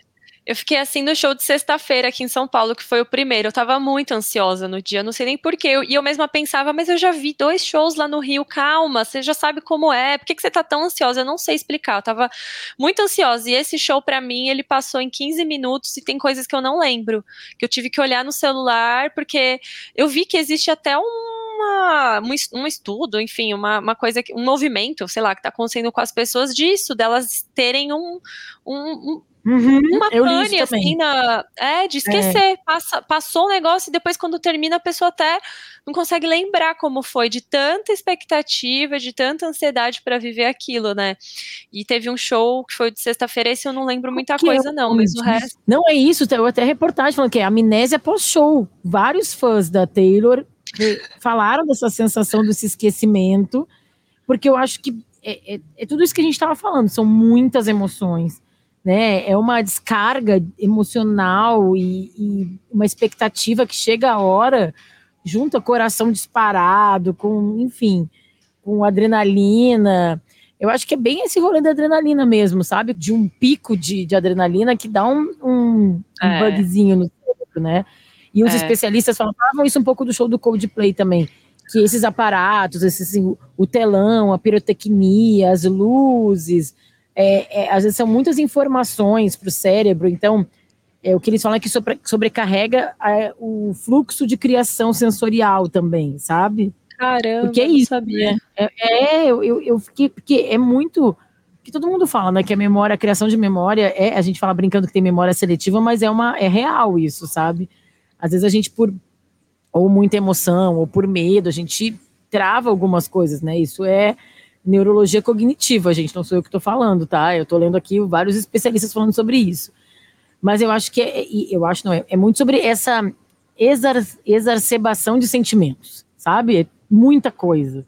Eu fiquei assim no show de sexta-feira aqui em São Paulo, que foi o primeiro. Eu tava muito ansiosa no dia, não sei nem porquê. E eu mesma pensava, mas eu já vi dois shows lá no Rio, calma, você já sabe como é. Por que, que você tá tão ansiosa? Eu não sei explicar. Eu tava muito ansiosa. E esse show, pra mim, ele passou em 15 minutos e tem coisas que eu não lembro. Que eu tive que olhar no celular, porque eu vi que existe até uma, um, es- um estudo, enfim, uma, uma coisa, um movimento, sei lá, que tá acontecendo com as pessoas disso, delas terem um, um, um Uhum, uma eu pane assim na, é de esquecer, Passa, passou o negócio e depois quando termina a pessoa até não consegue lembrar como foi de tanta expectativa, de tanta ansiedade para viver aquilo, né? E teve um show que foi de sexta-feira, esse eu não lembro muita que é coisa não, mas o resto Não é isso, tem até reportagem falando que é amnésia pós-show. Vários fãs da Taylor falaram dessa sensação desse esquecimento, porque eu acho que é, é- é tudo isso que a gente estava falando, são muitas emoções. Né? É uma descarga emocional e, e uma expectativa que chega a hora, junto a coração disparado, com, enfim, com adrenalina. eu acho que é bem esse rolê da adrenalina mesmo, sabe? De um pico de, de adrenalina que dá um, um, um é. bugzinho no cérebro, né? E os é. especialistas falavam isso um pouco do show do Coldplay também. Que esses aparatos, esses, assim, o telão, a pirotecnia, as luzes, é, é, às vezes são muitas informações para o cérebro. Então, é, o que eles falam é que sobre, sobrecarrega é, o fluxo de criação sensorial também, sabe? Caramba, porque é isso, sabia. Né? É, é, eu, eu fiquei, porque é muito que todo mundo fala, né? Que a memória, a criação de memória é, a gente fala brincando que tem memória seletiva, mas é uma é real isso, sabe? Às vezes a gente por ou muita emoção ou por medo, a gente trava algumas coisas, né? Isso é neurologia cognitiva, gente, não sou eu que estou falando, tá? Eu estou lendo aqui vários especialistas falando sobre isso. Mas eu acho que é, eu acho não é, é muito sobre essa exar, exacerbação de sentimentos, sabe? muita coisa.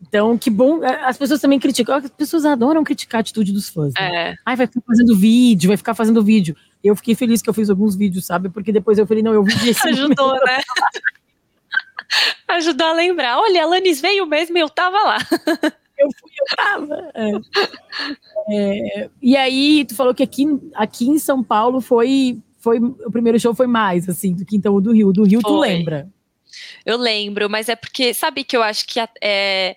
Então, que bom. É, as pessoas também criticam. As pessoas adoram criticar a atitude dos fãs. Né? É. Ai, vai ficar fazendo vídeo, vai ficar fazendo vídeo. Eu fiquei feliz que eu fiz alguns vídeos, sabe? Porque depois eu falei, não, eu vi esse Ajudou, né? Ajudou a lembrar. Olha, a Alanis veio mesmo e eu tava lá. eu fui, eu tava. É. É, e aí, tu falou que aqui, aqui em São Paulo foi, foi. O primeiro show foi mais, assim, do que então o do Rio. Do Rio, foi. tu lembra? Eu lembro, mas é porque, sabe que eu acho que é,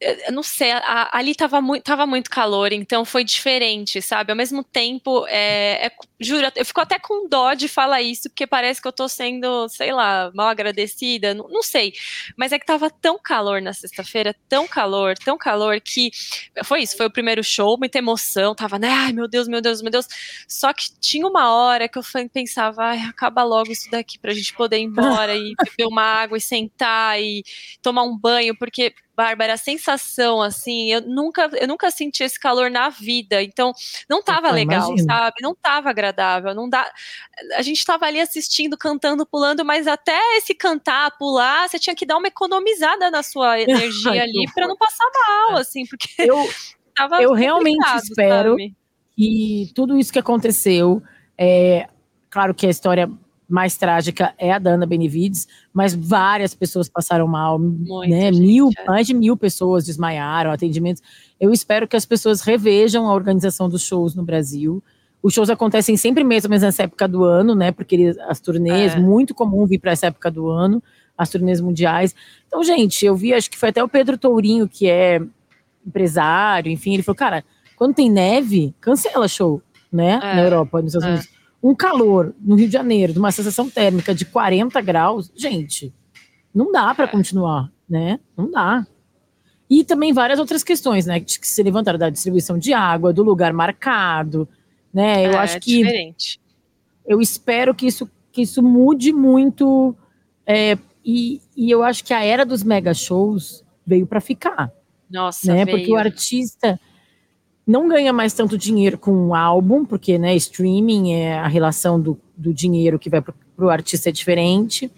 eu não sei, a, ali tava muito, tava muito calor, então foi diferente, sabe? Ao mesmo tempo, é, é, juro, eu fico até com dó de falar isso, porque parece que eu tô sendo, sei lá, mal agradecida, não, não sei. Mas é que tava tão calor na sexta-feira, tão calor, tão calor, que foi isso, foi o primeiro show, muita emoção, tava, né? Ai, meu Deus, meu Deus, meu Deus. Só que tinha uma hora que eu pensava, ai, acaba logo isso daqui pra gente poder ir embora e beber uma água e sentar e tomar um banho, porque Bárbara, a sensação, assim, eu nunca, eu nunca senti esse calor na vida, então não tava legal, imagino. sabe? Não tava agradável, não dá. A gente tava ali assistindo, cantando, pulando, mas até esse cantar, pular, você tinha que dar uma economizada na sua energia Ai, ali para não passar mal, é. assim, porque eu, eu realmente espero sabe? que tudo isso que aconteceu, é, claro que a história mais trágica é a da Ana Benevides, mas várias pessoas passaram mal, Muito, né? Gente, mil, é. mais de mil pessoas desmaiaram, atendimentos. Eu espero que as pessoas revejam a organização dos shows no Brasil. Os shows acontecem sempre mesmo nessa época do ano, né? Porque eles, as turnês, é. muito comum vir para essa época do ano, as turnês mundiais. Então, gente, eu vi, acho que foi até o Pedro Tourinho, que é empresário, enfim, ele falou, cara, quando tem neve, cancela show, né? É. Na Europa, nos Estados é. Unidos um calor no Rio de Janeiro, de uma sensação térmica de 40 graus, gente, não dá para continuar, né? Não dá. E também várias outras questões, né, que se levantaram da distribuição de água, do lugar marcado, né? Eu é, acho que diferente. eu espero que isso que isso mude muito é, e, e eu acho que a era dos mega shows veio para ficar. Nossa, né? Veio. Porque o artista não ganha mais tanto dinheiro com o um álbum, porque né, streaming é a relação do, do dinheiro que vai para o artista é diferente.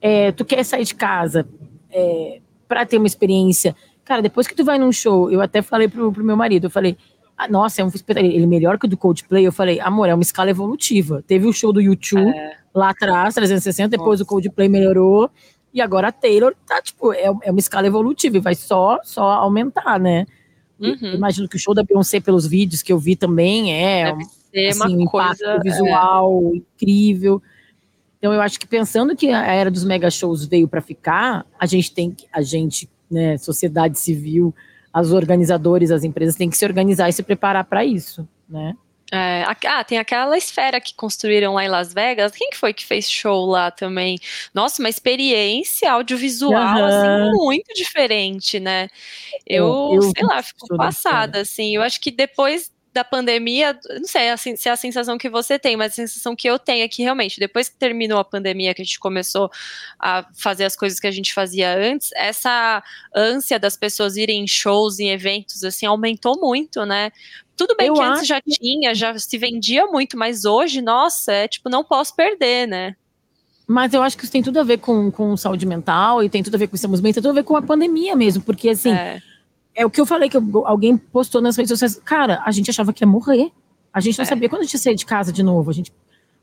É, tu quer sair de casa é, para ter uma experiência. Cara, depois que tu vai num show, eu até falei pro, pro meu marido, eu falei, ah, nossa, é um ele é melhor que o do Coldplay. Eu falei, amor, é uma escala evolutiva. Teve o show do YouTube é. lá atrás, 360, depois nossa. o Coldplay melhorou. E agora a Taylor tá, tipo, é, é uma escala evolutiva e vai só, só aumentar, né? Uhum. Imagino que o show da Beyoncé, pelos vídeos que eu vi também, é assim, um impacto coisa, visual é. incrível. Então eu acho que pensando que a era dos mega shows veio para ficar, a gente tem a gente, né, sociedade civil, as organizadores, as empresas têm que se organizar e se preparar para isso, né? É, ah, tem aquela esfera que construíram lá em Las Vegas. Quem que foi que fez show lá também? Nossa, uma experiência audiovisual uhum. assim, muito diferente, né? Eu, eu sei lá, fico passada, assim. Eu acho que depois da pandemia, não sei assim, se é a sensação que você tem, mas a sensação que eu tenho é que realmente, depois que terminou a pandemia, que a gente começou a fazer as coisas que a gente fazia antes, essa ânsia das pessoas irem em shows, em eventos, assim, aumentou muito, né? Tudo bem eu que antes já tinha, já se vendia muito, mas hoje, nossa, é tipo, não posso perder, né? Mas eu acho que isso tem tudo a ver com, com saúde mental e tem tudo a ver com estamos bem, tem tudo a ver com a pandemia mesmo, porque assim. É é o que eu falei que alguém postou nas redes sociais. Cara, a gente achava que ia morrer. A gente não é. sabia quando a gente ia sair de casa de novo. A gente,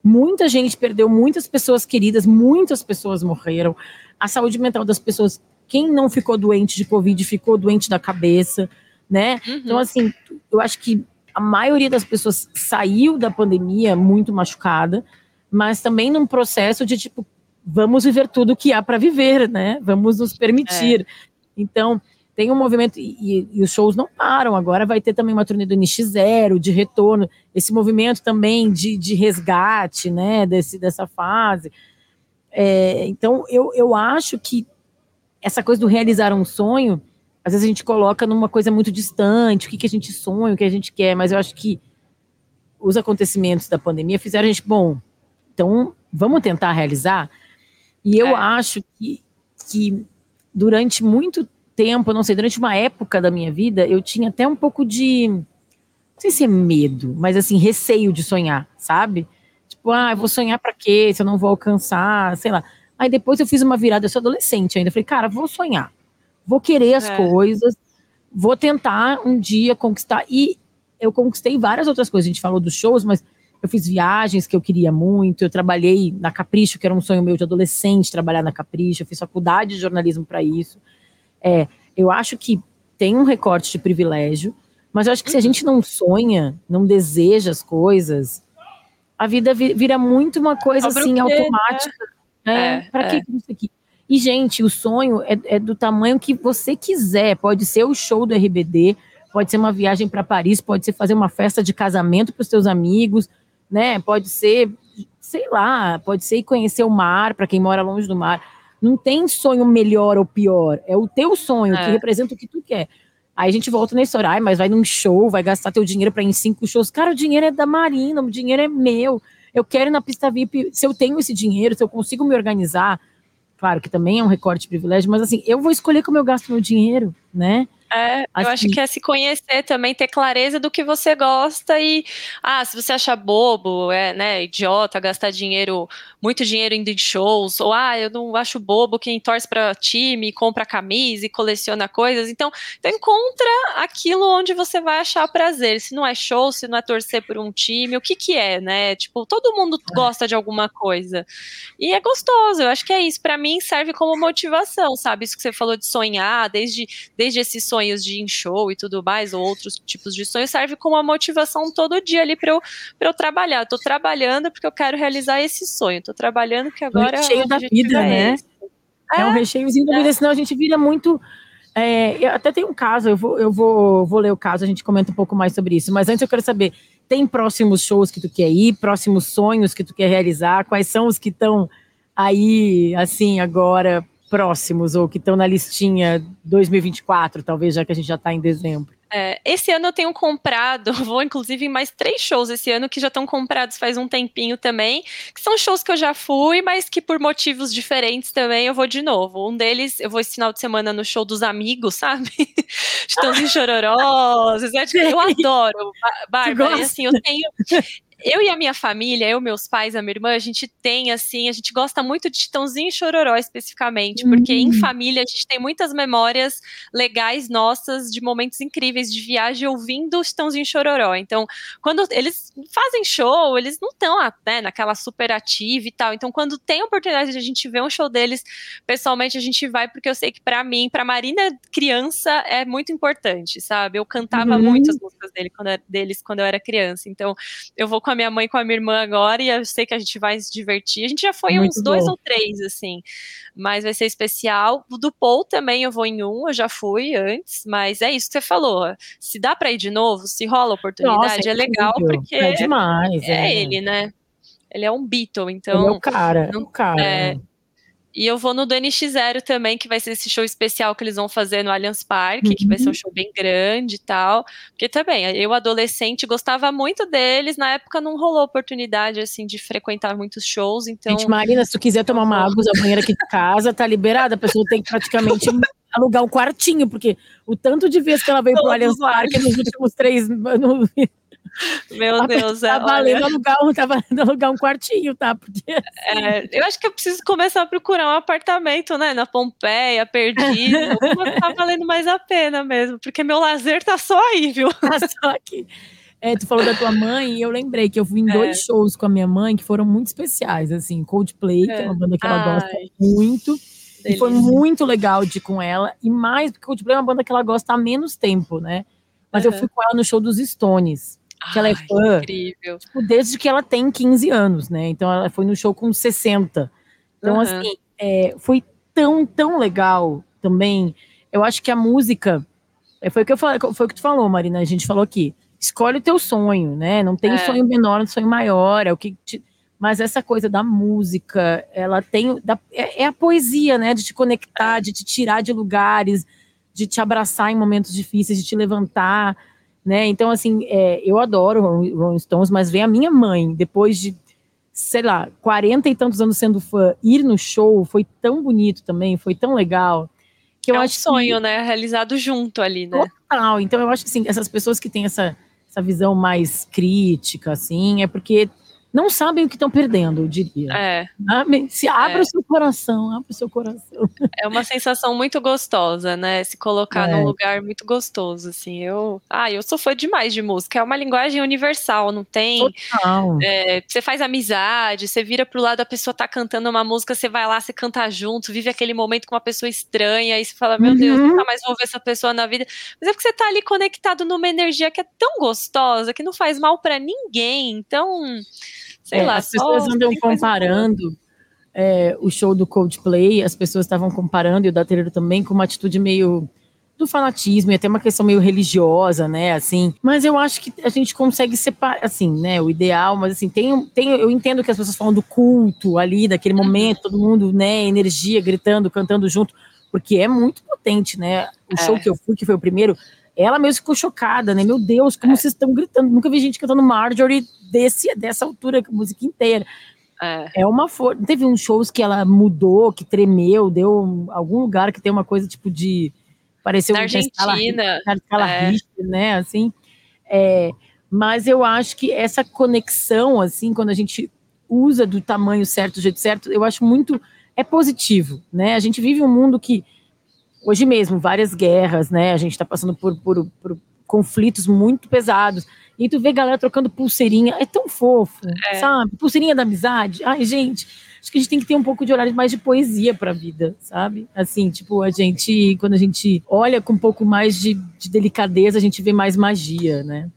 muita gente perdeu, muitas pessoas queridas, muitas pessoas morreram. A saúde mental das pessoas, quem não ficou doente de Covid, ficou doente da cabeça. né? Uhum. Então, assim, eu acho que a maioria das pessoas saiu da pandemia muito machucada, mas também num processo de tipo, vamos viver tudo que há para viver, né? Vamos nos permitir. É. Então, tem um movimento, e, e, os shows não param, agora vai ter também uma turnê do NX0, de retorno, esse movimento também de, de resgate, né, desse, dessa fase. É, então, eu, eu acho que essa coisa do realizar um sonho, às vezes a gente coloca numa coisa muito distante, o que, que a gente sonha, o que a gente quer, mas eu acho que os acontecimentos da pandemia fizeram a gente, bom, então vamos tentar realizar. E eu é. acho que, que durante muito tempo, não sei, durante uma época da minha vida, eu tinha até um pouco de, não sei se é medo, mas assim, receio de sonhar, sabe? Tipo, ah, eu vou sonhar para quê? Se eu não vou alcançar, sei lá. Aí depois eu fiz uma virada, eu sou adolescente ainda, falei, cara, vou sonhar, vou querer as é. coisas, vou tentar um dia conquistar. E eu conquistei várias outras coisas, a gente falou dos shows, mas eu fiz viagens que eu queria muito, eu trabalhei na Capricho, que era um sonho meu de adolescente, trabalhar na Capricho, eu fiz faculdade de jornalismo para isso. É, eu acho que tem um recorte de privilégio, mas eu acho que se a gente não sonha, não deseja as coisas, a vida vira muito uma coisa assim, né? automática. Né? É, para é. que isso aqui? E, gente, o sonho é, é, do tamanho que você quiser. Pode ser o show do RBD, pode ser uma viagem para Paris, pode ser fazer uma festa de casamento para os seus amigos, né? Pode ser, sei lá, pode ser ir conhecer o mar para quem mora longe do mar. Não tem sonho melhor ou pior. É o teu sonho é. que representa o que tu quer. Aí a gente volta nesse horário, mas vai num show, vai gastar teu dinheiro para ir em cinco shows. Cara, o dinheiro é da Marina, o dinheiro é meu. Eu quero ir na pista VIP. Se eu tenho esse dinheiro, se eu consigo me organizar, claro que também é um recorte de privilégio, mas assim, eu vou escolher como eu gasto meu dinheiro, né? É, eu acho que é se conhecer também, ter clareza do que você gosta e, ah, se você achar bobo, é, né, idiota, gastar dinheiro, muito dinheiro indo em shows, ou, ah, eu não acho bobo quem torce para time, compra camisa e coleciona coisas, então, então encontra aquilo onde você vai achar prazer, se não é show, se não é torcer por um time, o que que é, né, tipo, todo mundo é. gosta de alguma coisa, e é gostoso, eu acho que é isso, para mim serve como motivação, sabe, isso que você falou de sonhar, desde, desde esse sonho sonhos de show e tudo mais, ou outros tipos de sonhos, serve como uma motivação todo dia ali para eu, eu trabalhar. Eu tô trabalhando porque eu quero realizar esse sonho. Tô trabalhando porque agora. O recheio da vida, é né? É, é um recheiozinho da vida, é. senão a gente vira muito. É, até tem um caso, eu, vou, eu vou, vou ler o caso, a gente comenta um pouco mais sobre isso. Mas antes eu quero saber: tem próximos shows que tu quer ir, próximos sonhos que tu quer realizar? Quais são os que estão aí, assim, agora próximos ou que estão na listinha 2024, talvez, já que a gente já está em dezembro? É, esse ano eu tenho comprado, vou inclusive em mais três shows esse ano que já estão comprados faz um tempinho também, que são shows que eu já fui, mas que por motivos diferentes também eu vou de novo. Um deles, eu vou esse final de semana no show dos amigos, sabe? Estãozinho chororós, eu adoro, Bárbara, assim, eu tenho, eu e a minha família, eu, meus pais, a minha irmã, a gente tem, assim, a gente gosta muito de Titãozinho e Chororó especificamente, porque em hum. família a gente tem muitas memórias legais nossas de momentos incríveis de viagem ouvindo Titãozinho e Chororó. Então, quando eles fazem show, eles não estão né, naquela super ativa e tal. Então, quando tem a oportunidade de a gente ver um show deles, pessoalmente a gente vai, porque eu sei que para mim, para Marina criança, é muito importante, sabe? Eu cantava uhum. muitas músicas dele quando, deles quando eu era criança. Então, eu vou com com a minha mãe e com a minha irmã agora, e eu sei que a gente vai se divertir. A gente já foi Muito uns bom. dois ou três, assim, mas vai ser especial. O do Paul também eu vou em um, eu já fui antes, mas é isso que você falou. Se dá para ir de novo, se rola a oportunidade, Nossa, é, é legal, porque é demais. É, é, ele, né? Ele é um Beatle, então. Ele é o cara, não, o cara. É, e eu vou no do NX0 também, que vai ser esse show especial que eles vão fazer no Allianz Parque, uhum. que vai ser um uhum. show bem grande e tal. Porque também, eu adolescente gostava muito deles, na época não rolou oportunidade, assim, de frequentar muitos shows, então... Gente, Marina, se tu quiser tomar uma água, usar banheiro aqui de casa, tá liberada, a pessoa tem que praticamente alugar um quartinho, porque o tanto de vezes que ela veio Todos pro Allianz Parque nos últimos três... anos meu Deus, tá é, valendo, alugar, tá valendo alugar um quartinho, tá? Porque, assim... é, eu acho que eu preciso começar a procurar um apartamento, né? Na Pompeia, perdido. tá valendo mais a pena mesmo, porque meu lazer tá só aí, viu? Tá só aqui. É, tu falou da tua mãe e eu lembrei que eu fui em é. dois shows com a minha mãe que foram muito especiais, assim, Coldplay, que é uma banda que ela Ai, gosta muito. Delícia. E foi muito legal de ir com ela. E mais, porque Coldplay é uma banda que ela gosta há menos tempo, né? Mas uhum. eu fui com ela no show dos Stones. Que ela é fã. Incrível. Tipo, desde que ela tem 15 anos, né? Então ela foi no show com 60. Então, uhum. assim, é, foi tão, tão legal também. Eu acho que a música. É, foi o que eu falei, foi o que tu falou, Marina. A gente falou aqui. Escolhe o teu sonho, né? Não tem é. sonho menor, sonho maior. É o que te, mas essa coisa da música, ela tem. Da, é, é, a poesia, né? De te conectar, de te tirar de lugares, de te abraçar em momentos difíceis, de te levantar, né? Então, assim, é, eu adoro Rolling Stones, mas vem a minha mãe, depois de, sei lá, 40 e tantos anos sendo fã, ir no show foi tão bonito também, foi tão legal. Que eu é acho um sonho, que... né? Realizado junto ali, né? Total. Então, eu acho que, assim, essas pessoas que têm essa, essa visão mais crítica, assim, é porque não sabem o que estão perdendo, eu diria. É. Se abre é. o seu coração, abre o seu coração. É uma sensação muito gostosa, né? Se colocar é. num lugar muito gostoso, assim. Eu, ah, eu sou fã demais de música. É uma linguagem universal, não tem. Total. É, você faz amizade, você vira pro lado, a pessoa tá cantando uma música, você vai lá, você canta junto, vive aquele momento com uma pessoa estranha, aí você fala, meu uhum. Deus, nunca mais vou ver essa pessoa na vida. Mas é porque você tá ali conectado numa energia que é tão gostosa, que não faz mal para ninguém. Então sei é, lá. As pessoas andam comparando é, o show do Coldplay, as pessoas estavam comparando, e o da Taylor também, com uma atitude meio do fanatismo e até uma questão meio religiosa, né, assim. Mas eu acho que a gente consegue separar, assim, né, o ideal, mas assim, tem, tem eu entendo que as pessoas falam do culto ali, daquele uhum. momento, todo mundo, né, energia, gritando, cantando junto, porque é muito potente, né, o é. show que eu fui, que foi o primeiro, ela mesmo ficou chocada, né? Meu Deus, como é. vocês estão gritando. Nunca vi gente cantando Marjorie desse, dessa altura, a música inteira. É, é uma força. Teve uns shows que ela mudou, que tremeu, deu algum lugar que tem uma coisa tipo de. Pareceu Na Argentina. Na escala é. Richter, né? Assim. É, mas eu acho que essa conexão, assim, quando a gente usa do tamanho certo, do jeito certo, eu acho muito. É positivo, né? A gente vive um mundo que hoje mesmo, várias guerras, né? A gente está passando por, por, por, conflitos muito pesados. E tu vê galera trocando pulseirinha, é tão fofo, é. sabe? Pulseirinha da amizade. Ai, gente, acho que a gente tem que ter um pouco de horário mais de poesia para a vida, sabe? Assim, tipo, a gente, quando a gente olha com um pouco mais de, de delicadeza, a gente vê mais magia, né?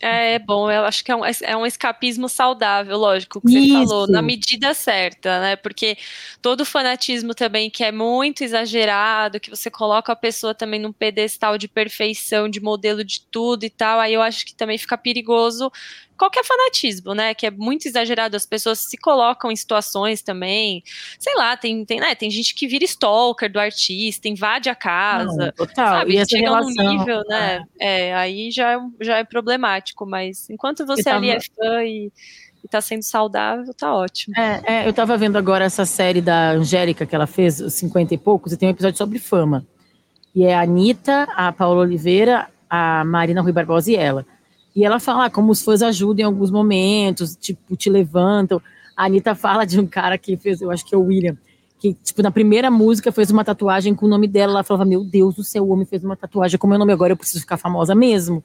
É, é bom, eu acho que é um, é um escapismo saudável, lógico, que Isso. você falou, na medida certa, né? Porque todo fanatismo também que é muito exagerado, que você coloca a pessoa também num pedestal de perfeição, de modelo de tudo e tal, aí eu acho que também fica perigoso qualquer fanatismo, né? Que é muito exagerado, as pessoas se colocam em situações também. Sei lá, tem, tem, né, tem gente que vira stalker do artista, invade a casa. Não, total. Sabe? E essa Chega relação, num nível, né? É. é. aí já, é já é problemático, mas enquanto você tava... ali é fã e e tá sendo saudável, tá ótimo. É, é, eu tava vendo agora essa série da Angélica que ela fez, os 50 e poucos, e tem um episódio sobre fama. E é a Anitta, a Paula Oliveira, a Marina Rui Barbosa e ela. E ela fala ah, como os fãs ajudam em alguns momentos, tipo, te levantam. A Anitta fala de um cara que fez, eu acho que é o William, que, tipo, na primeira música fez uma tatuagem com o nome dela. Ela falava, meu Deus do céu, o homem fez uma tatuagem com o meu nome, agora eu preciso ficar famosa mesmo.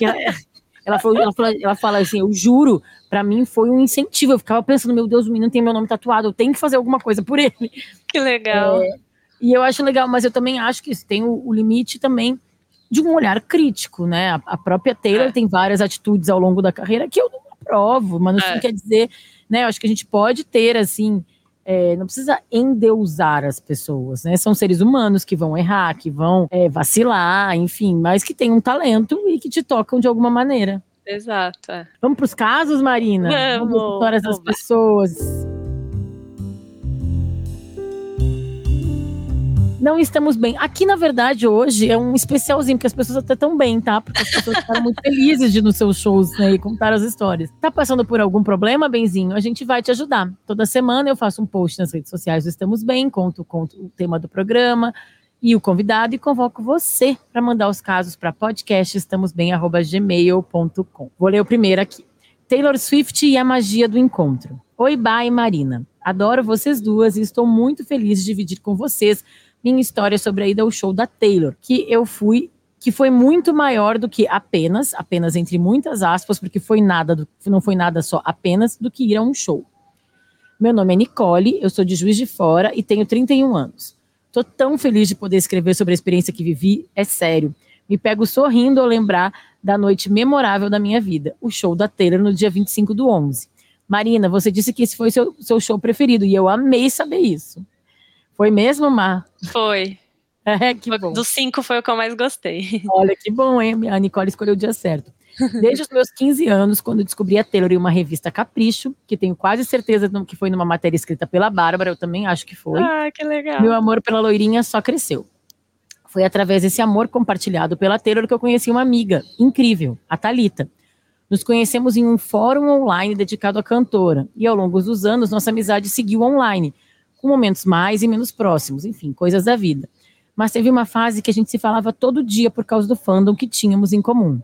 ela, ela, falou, ela, fala, ela fala assim, eu juro, para mim foi um incentivo. Eu ficava pensando, meu Deus, o menino tem meu nome tatuado, eu tenho que fazer alguma coisa por ele. Que legal. É, e eu acho legal, mas eu também acho que tem o, o limite também de um olhar crítico, né? A, a própria Taylor é. tem várias atitudes ao longo da carreira que eu não aprovo, mas isso é. não quer dizer, né? Eu acho que a gente pode ter, assim, é, não precisa endeusar as pessoas, né? São seres humanos que vão errar, que vão é, vacilar, enfim, mas que têm um talento e que te tocam de alguma maneira. Exato. É. Vamos para os casos, Marina? Vamos, Vamos histórias das pessoas. Não estamos bem. Aqui, na verdade, hoje é um especialzinho, porque as pessoas até estão bem, tá? Porque as pessoas ficaram muito felizes de ir nos seus shows né, e contar as histórias. Tá passando por algum problema, Benzinho? A gente vai te ajudar. Toda semana eu faço um post nas redes sociais do Estamos Bem, conto, conto o tema do programa e o convidado e convoco você para mandar os casos para podcast estamosbem@gmail.com. Vou ler o primeiro aqui. Taylor Swift e a magia do encontro. Oi, bye, Marina. Adoro vocês duas e estou muito feliz de dividir com vocês minha história sobre a ida ao show da Taylor, que eu fui que foi muito maior do que apenas, apenas entre muitas aspas, porque foi nada, do, não foi nada só apenas do que ir a um show. Meu nome é Nicole, eu sou de Juiz de Fora e tenho 31 anos. Tô tão feliz de poder escrever sobre a experiência que vivi, é sério. Me pego sorrindo ao lembrar da noite memorável da minha vida, o show da Taylor no dia 25 do 11. Marina, você disse que esse foi seu, seu show preferido e eu amei saber isso. Foi mesmo, Mar? Foi. É, que bom. Dos cinco foi o que eu mais gostei. Olha, que bom, hein? A Nicole escolheu o dia certo. Desde os meus 15 anos, quando descobri a Taylor em uma revista Capricho, que tenho quase certeza que foi numa matéria escrita pela Bárbara, eu também acho que foi. Ah, que legal. Meu amor pela loirinha só cresceu. Foi através desse amor compartilhado pela Taylor que eu conheci uma amiga incrível, a Talita. Nos conhecemos em um fórum online dedicado à cantora, e ao longo dos anos nossa amizade seguiu online, com momentos mais e menos próximos, enfim, coisas da vida. Mas teve uma fase que a gente se falava todo dia por causa do fandom que tínhamos em comum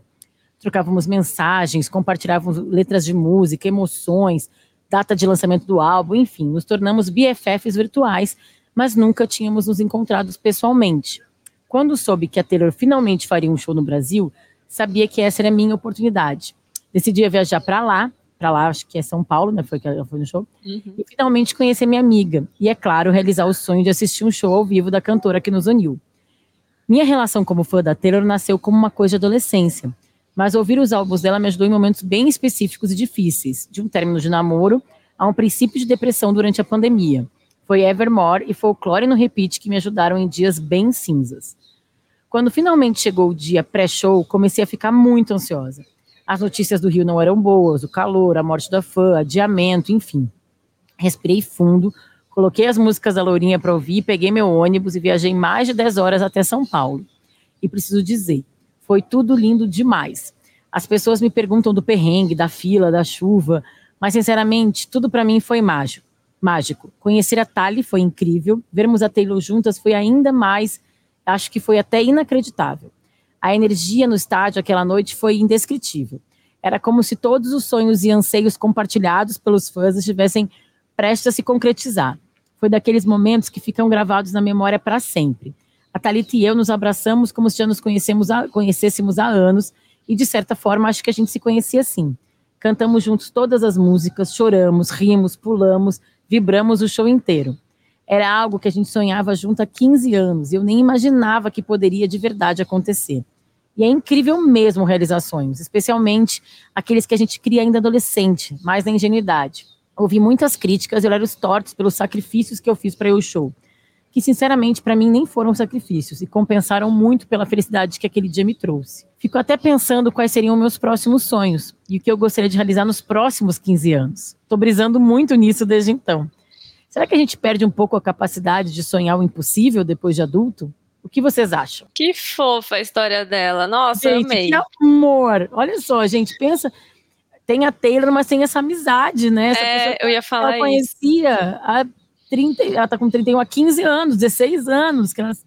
trocávamos mensagens, compartilhávamos letras de música, emoções, data de lançamento do álbum, enfim, nos tornamos BFFs virtuais, mas nunca tínhamos nos encontrado pessoalmente. Quando soube que a Taylor finalmente faria um show no Brasil, sabia que essa era a minha oportunidade. Decidi viajar para lá, para lá acho que é São Paulo, né? Foi que ela foi no show. Uhum. E finalmente conhecer minha amiga. E é claro, realizar o sonho de assistir um show ao vivo da cantora que nos uniu. Minha relação como fã da Taylor nasceu como uma coisa de adolescência mas ouvir os álbuns dela me ajudou em momentos bem específicos e difíceis, de um término de namoro a um princípio de depressão durante a pandemia. Foi Evermore e Folklore no Repeat que me ajudaram em dias bem cinzas. Quando finalmente chegou o dia pré-show, comecei a ficar muito ansiosa. As notícias do Rio não eram boas, o calor, a morte da fã, adiamento, enfim. Respirei fundo, coloquei as músicas da Lourinha para ouvir, peguei meu ônibus e viajei mais de 10 horas até São Paulo. E preciso dizer, foi tudo lindo demais. As pessoas me perguntam do perrengue, da fila, da chuva, mas sinceramente, tudo para mim foi mágico. Mágico. Conhecer a Tali foi incrível, vermos a Taylor juntas foi ainda mais, acho que foi até inacreditável. A energia no estádio aquela noite foi indescritível. Era como se todos os sonhos e anseios compartilhados pelos fãs estivessem prestes a se concretizar. Foi daqueles momentos que ficam gravados na memória para sempre. A Thalita e eu nos abraçamos como se já nos conhecemos há, conhecêssemos há anos e, de certa forma, acho que a gente se conhecia assim. Cantamos juntos todas as músicas, choramos, rimos, pulamos, vibramos o show inteiro. Era algo que a gente sonhava junto há 15 anos e eu nem imaginava que poderia de verdade acontecer. E é incrível mesmo realizar sonhos, especialmente aqueles que a gente cria ainda adolescente, mais na ingenuidade. Ouvi muitas críticas e olharam tortos pelos sacrifícios que eu fiz para ao show que sinceramente para mim nem foram sacrifícios e compensaram muito pela felicidade que aquele dia me trouxe. Fico até pensando quais seriam meus próximos sonhos e o que eu gostaria de realizar nos próximos 15 anos. Estou brisando muito nisso desde então. Será que a gente perde um pouco a capacidade de sonhar o impossível depois de adulto? O que vocês acham? Que fofa a história dela. Nossa, gente, amei. Que amor. Olha só, gente, pensa tem a Taylor, mas tem essa amizade, né? Essa é, eu ia falar ela conhecia há 30, ela tá com 31 há 15 anos, 16 anos, que elas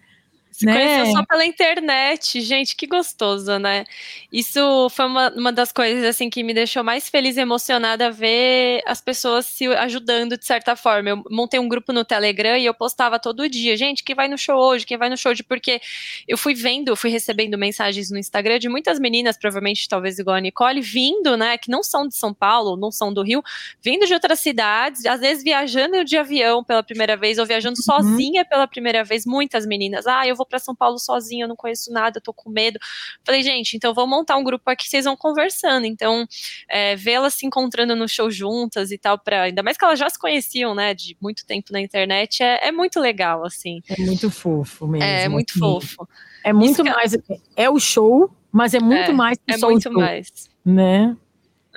se né? conheceu só pela internet, gente, que gostoso, né? Isso foi uma, uma das coisas assim que me deixou mais feliz e emocionada ver as pessoas se ajudando de certa forma. Eu montei um grupo no Telegram e eu postava todo dia, gente, quem vai no show hoje, quem vai no show de porque eu fui vendo, fui recebendo mensagens no Instagram de muitas meninas, provavelmente talvez igual a Nicole, vindo, né, que não são de São Paulo, não são do Rio, vindo de outras cidades, às vezes viajando de avião pela primeira vez ou viajando uhum. sozinha pela primeira vez, muitas meninas. Ah, eu vou para São Paulo sozinha, eu não conheço nada, eu tô com medo. Falei, gente, então vou montar um grupo aqui, vocês vão conversando. Então, é, vê-las se encontrando no show juntas e tal, para ainda mais que elas já se conheciam, né, de muito tempo na internet, é, é muito legal, assim. É muito fofo mesmo. É, é muito fofo. É muito Isso mais. Que... É o show, mas é muito é, mais que é só muito o show, mais. Né?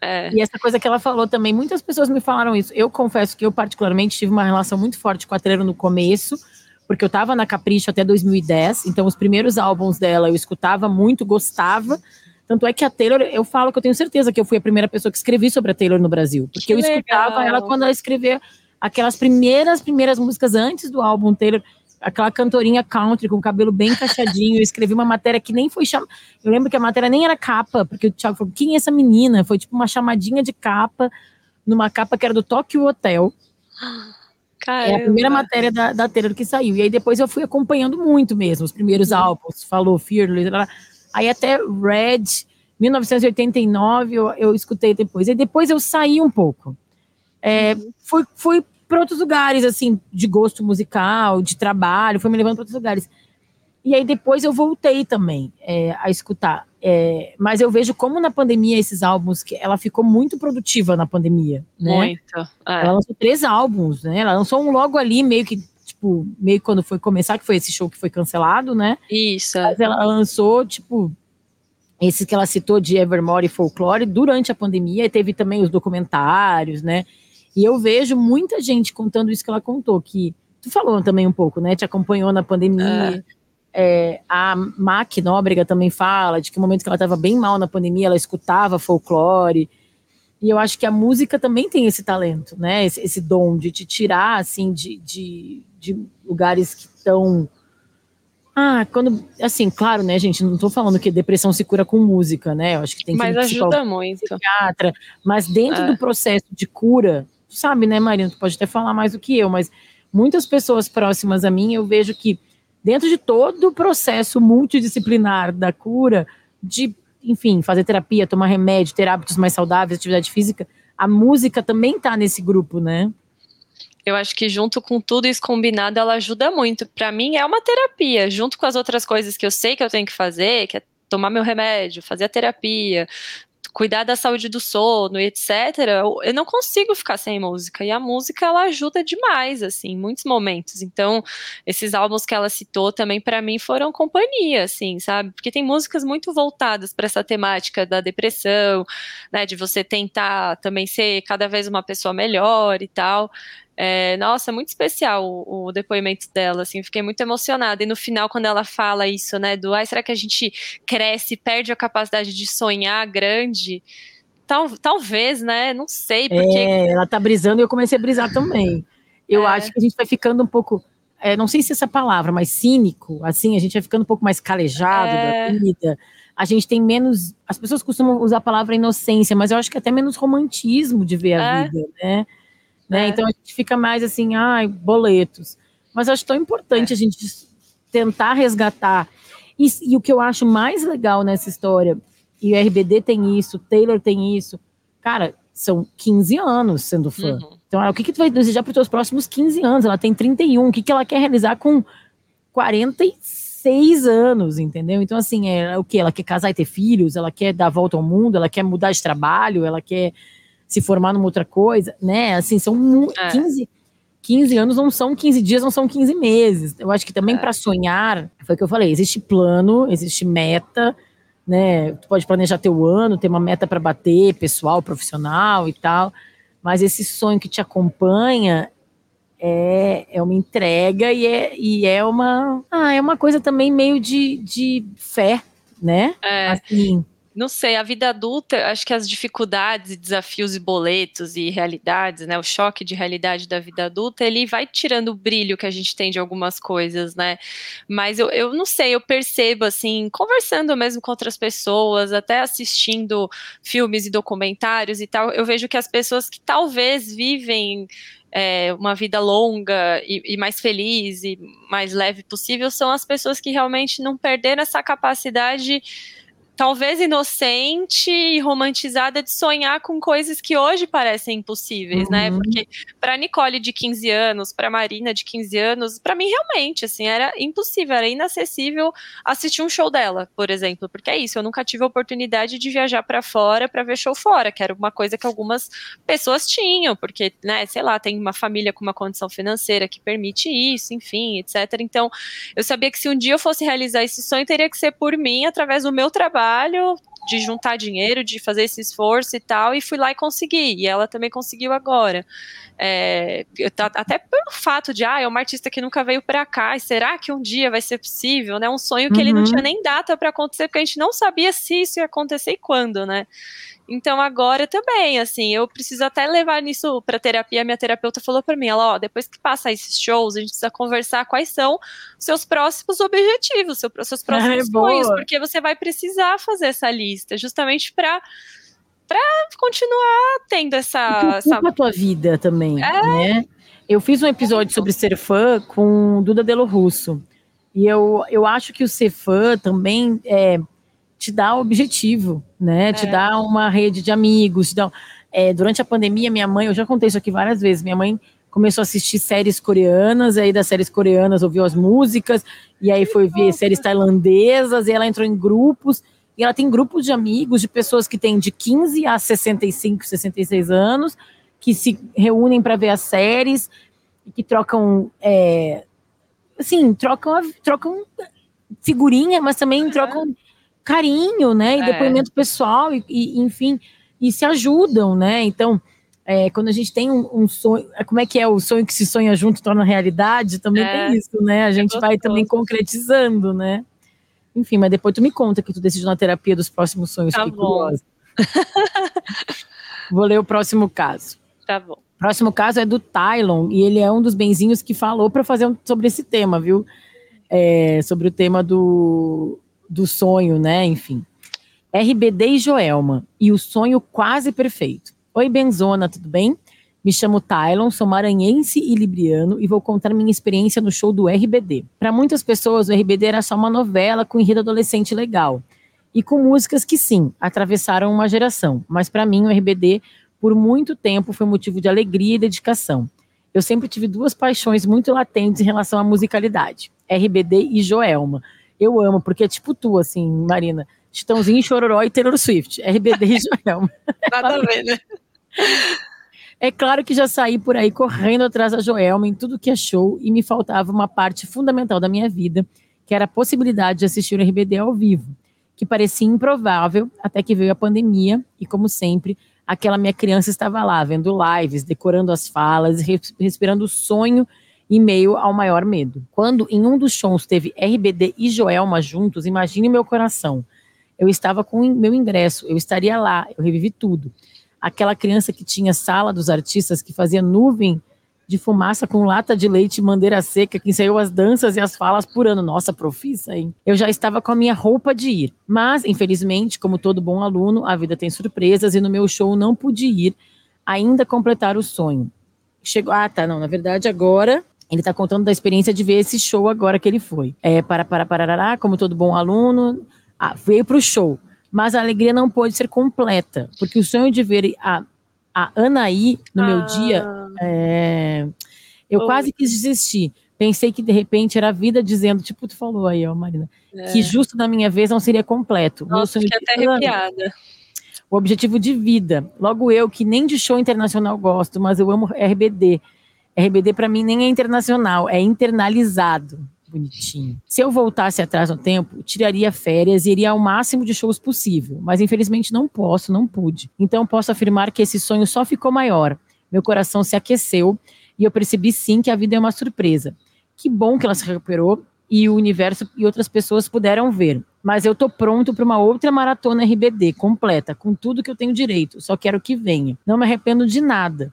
É. E essa coisa que ela falou também, muitas pessoas me falaram isso. Eu confesso que eu, particularmente, tive uma relação muito forte com a Treiro no começo, porque eu estava na Capricho até 2010, então os primeiros álbuns dela eu escutava muito, gostava. Tanto é que a Taylor, eu falo que eu tenho certeza que eu fui a primeira pessoa que escrevi sobre a Taylor no Brasil. Porque que eu legal. escutava ela quando ela escrevia aquelas primeiras, primeiras músicas antes do álbum Taylor, aquela cantorinha country com o cabelo bem encaixadinho. Eu escrevi uma matéria que nem foi chamada. Eu lembro que a matéria nem era capa, porque o Thiago falou: quem é essa menina? Foi tipo uma chamadinha de capa, numa capa que era do Tokyo Hotel. Caramba. É a primeira matéria da, da Taylor que saiu. E aí depois eu fui acompanhando muito mesmo, os primeiros uhum. álbuns, falou Fearless, aí até Red, 1989, eu, eu escutei depois. E depois eu saí um pouco. É, uhum. Fui, fui para outros lugares, assim, de gosto musical, de trabalho, foi me levando para outros lugares. E aí depois eu voltei também é, a escutar. É, mas eu vejo como na pandemia esses álbuns, que ela ficou muito produtiva na pandemia, né? Muito. É. Ela lançou três álbuns, né? Ela lançou um logo ali, meio que, tipo, meio quando foi começar, que foi esse show que foi cancelado, né? Isso. Mas ela lançou, tipo, esse que ela citou de Evermore e Folklore durante a pandemia, e teve também os documentários, né? E eu vejo muita gente contando isso que ela contou, que tu falou também um pouco, né? Te acompanhou na pandemia. É é, a Mac Nóbrega também fala de que no momento que ela estava bem mal na pandemia, ela escutava folclore. E eu acho que a música também tem esse talento, né? Esse, esse dom de te tirar, assim, de, de, de lugares que estão. Ah, quando. Assim, claro, né, gente? Não estou falando que depressão se cura com música, né? Eu acho que tem que Mas ajuda muito. Psiquiatra, mas dentro é. do processo de cura, tu sabe, né, Marina? Tu pode até falar mais do que eu, mas muitas pessoas próximas a mim eu vejo que dentro de todo o processo multidisciplinar da cura, de, enfim, fazer terapia, tomar remédio, ter hábitos mais saudáveis, atividade física, a música também está nesse grupo, né? Eu acho que junto com tudo isso combinado, ela ajuda muito. Para mim é uma terapia, junto com as outras coisas que eu sei que eu tenho que fazer, que é tomar meu remédio, fazer a terapia, cuidar da saúde do sono e etc, eu não consigo ficar sem música. E a música ela ajuda demais, assim, em muitos momentos. Então, esses álbuns que ela citou também para mim foram companhia, assim, sabe? Porque tem músicas muito voltadas para essa temática da depressão, né, de você tentar também ser cada vez uma pessoa melhor e tal. É, nossa, muito especial o, o, depoimento dela, assim, fiquei muito emocionada. E no final, quando ela fala isso, né, do ai, será que a gente cresce, perde a capacidade de sonhar grande? Tal, talvez, né? Não sei, porque. É, ela tá brisando e eu comecei a brisar também. Eu é. acho que a gente vai ficando um pouco. É, não sei se essa palavra, mas cínico, assim, a gente vai ficando um pouco mais calejado é. da vida. A gente tem menos. As pessoas costumam usar a palavra inocência, mas eu acho que até menos romantismo de ver a é. vida, né? Né? É. Então a gente fica mais assim, ai, boletos. Mas acho tão importante é. a gente tentar resgatar. E, e, o que eu acho mais legal nessa história, e o RBD tem isso, o Taylor tem isso, cara, são 15 anos sendo fã. Uhum. Então, o que, que tu vai desejar para os teus próximos 15 anos? Ela tem 31, o que, que ela quer realizar com 46 anos, entendeu? Então, assim, é o que? Ela quer casar e ter filhos, ela quer dar a volta ao mundo, ela quer mudar de trabalho, ela quer se formar numa outra coisa, né? Assim, são é. 15, 15 anos não são 15 dias, não são 15 meses. Eu acho que também é. para sonhar, foi o que eu falei, existe plano, existe meta, né? Tu pode planejar teu ano, ter uma meta para bater, pessoal, profissional e tal, mas esse sonho que te acompanha é, é uma entrega e é, e é uma ah, é uma coisa também meio de, de fé, né? É. Assim, não sei, a vida adulta, acho que as dificuldades, desafios e boletos e realidades, né, o choque de realidade da vida adulta, ele vai tirando o brilho que a gente tem de algumas coisas, né? Mas eu, eu não sei, eu percebo, assim, conversando mesmo com outras pessoas, até assistindo filmes e documentários e tal, eu vejo que as pessoas que talvez vivem é, uma vida longa e, e, mais feliz e mais leve possível são as pessoas que realmente não perderam essa capacidade talvez inocente e romantizada de sonhar com coisas que hoje parecem impossíveis, né? uhum. né? Porque para Nicole de 15 anos, para Marina de 15 anos, para mim realmente assim era impossível, era inacessível assistir um show dela, por exemplo, porque é isso, eu nunca tive a oportunidade de viajar para fora para ver show fora, que era uma coisa que algumas pessoas tinham, porque, né, sei lá, tem uma família com uma condição financeira que permite isso, enfim, etc. Então, eu sabia que se um dia eu fosse realizar esse sonho, teria que ser por mim, através do meu trabalho trabalho de juntar dinheiro, de fazer esse esforço e tal, e fui lá e consegui. E ela também conseguiu agora. É, até pelo fato de, ah, é uma artista que nunca veio para cá, e será que um dia vai ser possível, né? Um sonho que uhum. ele não uhum. tinha nem data para acontecer, porque a gente não sabia se isso ia acontecer e quando, né? Então agora também, assim, eu preciso até levar nisso para terapia. Minha terapeuta falou para mim, ela, ó, depois que passar esses shows, a gente precisa conversar quais são seus próximos objetivos, seus, seus próximos é, sonhos, porque você vai precisar fazer essa lista, justamente para para continuar tendo essa, essa... a tua vida também, é. né? Eu fiz um episódio sobre ser fã com Duda Delo Russo. E eu, eu acho que o ser fã também é, te dá objetivo, né? É. Te dá uma rede de amigos. Dá, é, durante a pandemia, minha mãe, eu já contei isso aqui várias vezes, minha mãe começou a assistir séries coreanas, aí das séries coreanas ouviu as músicas, e aí foi ver séries tailandesas, e ela entrou em grupos, e ela tem grupos de amigos, de pessoas que têm de 15 a 65, 66 anos, que se reúnem para ver as séries, e que trocam, é, assim, trocam, trocam figurinha, mas também trocam carinho, né, e é. depoimento pessoal, e, e enfim, e se ajudam, né? Então, é, quando a gente tem um, um, sonho, é, como é que é o sonho que se sonha junto torna realidade? Também é, tem isso, né? A é gente vai também concretizando, né? Enfim, mas depois tu me conta que tu decidiu na terapia dos próximos sonhos. Tá bom. Vou ler o próximo caso. Tá bom. O próximo caso é do Tylon, e ele é um dos benzinhos que falou para fazer um, sobre esse tema, viu? É, sobre o tema do, do sonho, né? Enfim. RBD e Joelma, e o sonho quase perfeito. Oi, Benzona, tudo bem? Me chamo Tylon, sou maranhense e libriano e vou contar minha experiência no show do RBD. Para muitas pessoas, o RBD era só uma novela com enredo adolescente legal. E com músicas que, sim, atravessaram uma geração. Mas para mim, o RBD, por muito tempo, foi motivo de alegria e dedicação. Eu sempre tive duas paixões muito latentes em relação à musicalidade: RBD e Joelma. Eu amo, porque é tipo tu, assim, Marina. Chitãozinho, Chororó e Taylor Swift. RBD e Joelma. Nada a ver, né? É claro que já saí por aí correndo atrás da Joelma em tudo que é show e me faltava uma parte fundamental da minha vida, que era a possibilidade de assistir o RBD ao vivo, que parecia improvável até que veio a pandemia e, como sempre, aquela minha criança estava lá, vendo lives, decorando as falas, respirando o sonho em meio ao maior medo. Quando em um dos shows teve RBD e Joelma juntos, imagine meu coração eu estava com meu ingresso, eu estaria lá, eu revivi tudo. Aquela criança que tinha sala dos artistas, que fazia nuvem de fumaça com lata de leite e mandeira seca, que ensaiou as danças e as falas por ano. Nossa, profissa, hein? Eu já estava com a minha roupa de ir. Mas, infelizmente, como todo bom aluno, a vida tem surpresas e no meu show não pude ir ainda completar o sonho. Chegou, ah, tá, não, na verdade agora ele está contando da experiência de ver esse show agora que ele foi. É, para, para, parará, como todo bom aluno, ah, veio para o show, mas a alegria não pôde ser completa, porque o sonho de ver a, a Anaí no ah. meu dia, é, eu oh. quase quis desistir. Pensei que de repente era a vida dizendo, tipo tu falou aí, ó, Marina, é. que justo na minha vez não seria completo. Nossa, meu sonho fiquei até arrepiada. O objetivo de vida. Logo eu, que nem de show internacional gosto, mas eu amo RBD. RBD para mim nem é internacional, é internalizado bonitinho. Se eu voltasse atrás no tempo, tiraria férias e iria ao máximo de shows possível, mas infelizmente não posso, não pude. Então posso afirmar que esse sonho só ficou maior. Meu coração se aqueceu e eu percebi sim que a vida é uma surpresa. Que bom que ela se recuperou e o universo e outras pessoas puderam ver. Mas eu tô pronto para uma outra maratona RBD completa, com tudo que eu tenho direito. Só quero que venha. Não me arrependo de nada.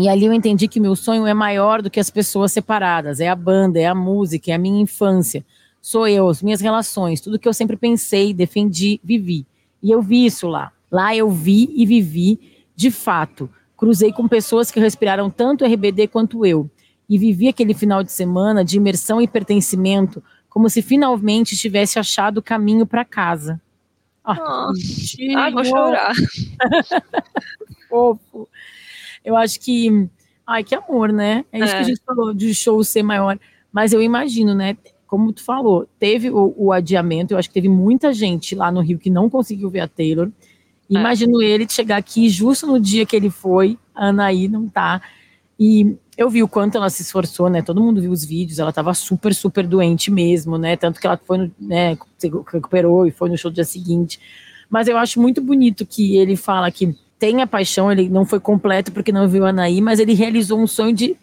E ali eu entendi que meu sonho é maior do que as pessoas separadas, é a banda, é a música, é a minha infância. Sou eu, as minhas relações, tudo que eu sempre pensei, defendi, vivi. E eu vi isso lá. Lá eu vi e vivi de fato. Cruzei com pessoas que respiraram tanto RBD quanto eu. E vivi aquele final de semana de imersão e pertencimento, como se finalmente tivesse achado o caminho para casa. Ah, Ai, vou chorar. Fofo. Eu acho que. Ai, que amor, né? É isso é. que a é. gente falou de show ser maior. Mas eu imagino, né? Como tu falou, teve o, o, adiamento. Eu acho que teve muita gente lá no Rio que não conseguiu ver a Taylor. É. Imagino é. ele chegar aqui justo no dia que ele foi. A Anaí não tá. E eu vi o quanto ela se esforçou, né? Todo mundo viu os vídeos, ela tava super, super doente mesmo, né? Tanto que ela foi, no, né, se recuperou e foi no show do dia seguinte. Mas eu acho muito bonito que ele fala que tem a paixão, ele não foi completo porque não viu Anaí, mas ele realizou um sonho de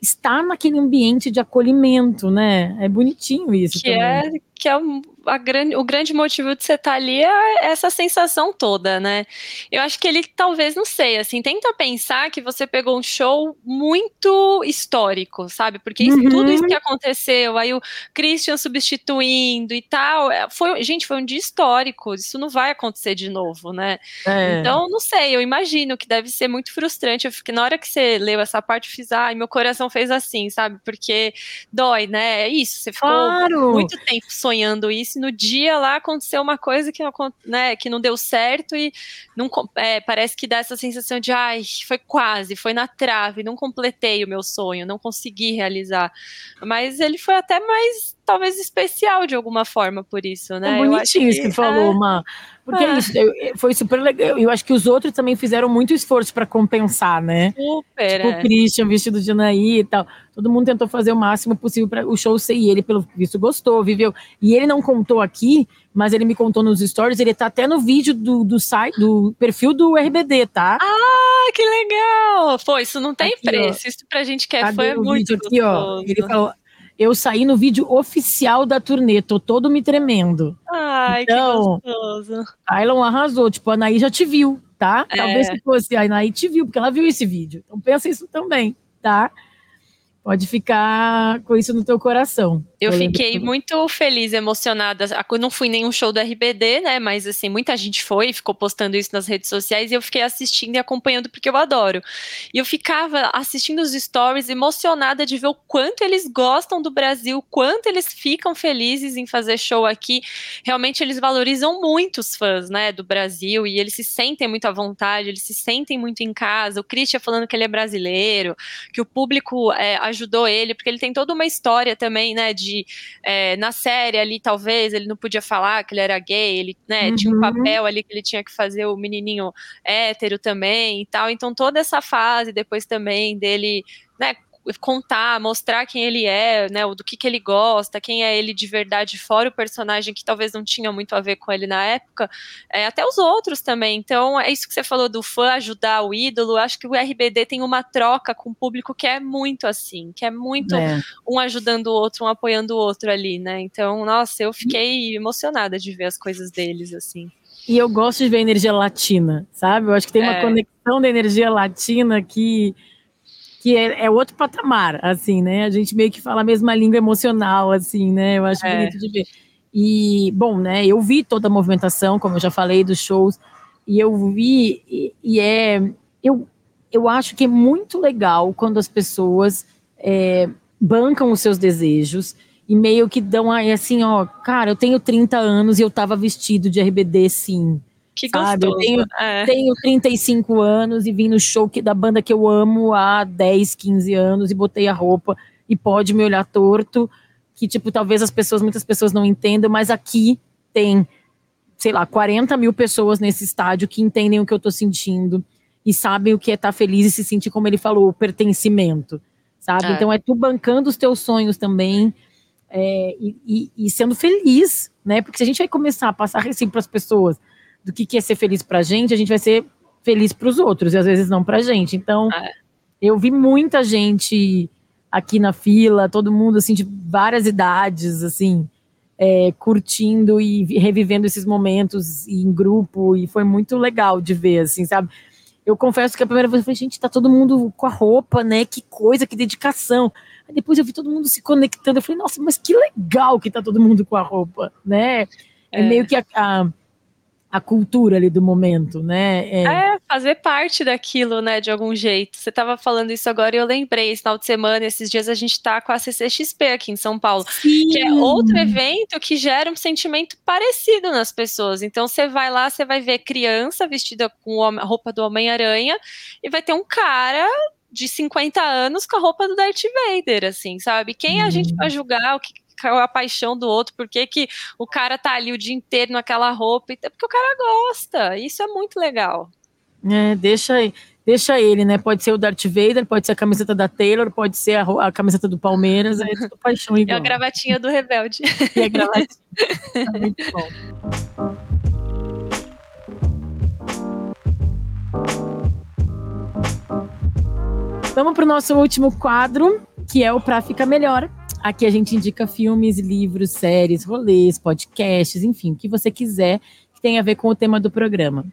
estar naquele ambiente de acolhimento, né? É bonitinho isso. Que também. é que é a grande, o grande motivo de você estar tá ali é essa sensação toda, né? Eu acho que ele talvez, não sei, assim, tenta pensar que você pegou um show muito histórico, sabe? Porque isso, uhum. tudo isso que aconteceu, aí o Christian substituindo e tal, é, foi, gente, foi um dia histórico, isso não vai acontecer de novo, né? É. Então, não sei, eu imagino que deve ser muito frustrante. Eu fiquei, na hora que você leu essa parte, eu fiz, ai, meu coração fez assim, sabe? Porque dói, né? É isso, você ficou claro. muito tempo sonhando sonhando isso, e no dia lá aconteceu uma coisa que, né, que não deu certo e não, é, parece que dá essa sensação de, ai, foi quase, foi na trave, não completei o meu sonho, não consegui realizar. Mas ele foi até mais talvez especial de alguma forma por isso, né? É bonitinho isso que, que falou, é... Porque é. isso, foi super legal. Eu acho que os outros também fizeram muito esforço para compensar, né? Super. Tipo, é. o Christian vestido de Anaí e tal. Todo mundo tentou fazer o máximo possível para o show ser. E ele, pelo visto, gostou, viveu. E ele não contou aqui, mas ele me contou nos stories. Ele tá até no vídeo do, do site, do perfil do RBD, tá? Ah, que legal! Pô, isso não tem aqui, preço. Ó. Isso pra gente que é fã é muito aqui, ó. Ele falou eu saí no vídeo oficial da turnê, tô todo me tremendo. Ai, então, que gostoso. Ailon arrasou, tipo, a Anaí já te viu, tá? É. Talvez se fosse a Anaí te viu, porque ela viu esse vídeo. Então pensa isso também, tá? Pode ficar com isso no teu coração. Eu, fiquei muito feliz, emocionada. Eu não fui nenhum show do RBD, né? Mas assim, muita gente foi, ficou postando isso nas redes sociais e eu fiquei assistindo e acompanhando porque eu adoro. E eu ficava assistindo os stories, emocionada de ver o quanto eles gostam do Brasil, o quanto eles ficam felizes em fazer show aqui. Realmente eles valorizam muito os fãs, né, do Brasil e eles se sentem muito à vontade, eles se sentem muito em casa. O Christian falando que ele é brasileiro, que o público é, ajudou ele, porque ele tem toda uma história também, né, de é, na série ali, talvez, ele não podia falar que ele era gay, ele né, uhum. tinha um uhum. papel ali que ele tinha que fazer o menininho hétero também e tal. Então, toda essa fase depois também dele, né, contar, mostrar quem ele é, né, do que, que ele gosta, quem é ele de verdade, fora o personagem que talvez não tinha muito a ver com ele na época, é, até os outros também. Então, é isso que você falou do fã ajudar o ídolo. Acho que o RBD tem uma troca com o público que é muito assim, que é muito é. um ajudando o outro, um apoiando o outro ali, né? Então, nossa, eu fiquei emocionada de ver as coisas deles assim. E eu gosto de ver energia latina, sabe? Eu acho que tem uma é. conexão da energia latina que que é, é, outro patamar, assim, né? A gente meio que fala a mesma língua emocional, assim, né? Eu acho é. bonito de ver. E, bom, né? Eu vi toda a movimentação, como eu já falei, dos shows, e eu vi, e, e é. Eu, eu acho que é muito legal quando as pessoas é, bancam os seus desejos e meio que dão aí assim, ó, cara, eu tenho 30 anos e eu tava vestido de RBD, sim. Que sabe? gostoso. Eu tenho, é. tenho 35 anos e vim no show que, da banda que eu amo há 10, 15 anos e botei a roupa e pode me olhar torto, que, tipo, talvez as pessoas, muitas pessoas não entendam, mas aqui tem, sei lá, 40 mil pessoas nesse estádio que entendem o que eu tô sentindo e sabem o que é estar tá feliz e se sentir, como ele falou, o pertencimento, sabe? É. Então é tu bancando os teus sonhos também é, e, e, e, sendo feliz, né? Porque se a gente vai começar a passar assim para as pessoas do que, que é ser feliz pra gente, a gente vai ser feliz para os outros, e às vezes não pra gente. Então, é. eu vi muita gente aqui na fila, todo mundo, assim, de várias idades, assim, é, curtindo e revivendo esses momentos em grupo, e foi muito legal de ver, assim, sabe? Eu confesso que a primeira vez eu falei, gente, tá todo mundo com a roupa, né? Que coisa, que dedicação. Aí depois eu vi todo mundo se conectando, eu falei, nossa, mas que legal que tá todo mundo com a roupa, né? É, é meio que a, a a cultura ali do momento, né? É. é. fazer parte daquilo, né, de algum jeito. Você estava falando isso agora e eu lembrei, esse final de semana, esses dias a gente está com a CCXP aqui em São Paulo, Sim. que é outro evento que gera um sentimento parecido nas pessoas. Então você vai lá, você vai ver criança vestida com a roupa do Homem-Aranha e vai ter um cara de 50 anos com a roupa do Darth Vader, assim, sabe? Quem a gente vai uhum. julgar o que a paixão do outro, por que, que o cara tá ali o dia inteiro naquela roupa, é porque o cara gosta, isso é muito legal. É, deixa aí. Deixa ele, né? Pode ser o Darth Vader, pode ser a camiseta da Taylor, pode ser a, a camiseta do Palmeiras, é tudo paixão igual. É a gravatinha do Rebelde. E a gravatinha. tá muito bom. Vamos para o nosso último quadro, que é o Pra Ficar Melhor. Aqui a gente indica filmes, livros, séries, rolês, podcasts, enfim, o que você quiser que tenha a ver com o tema do programa.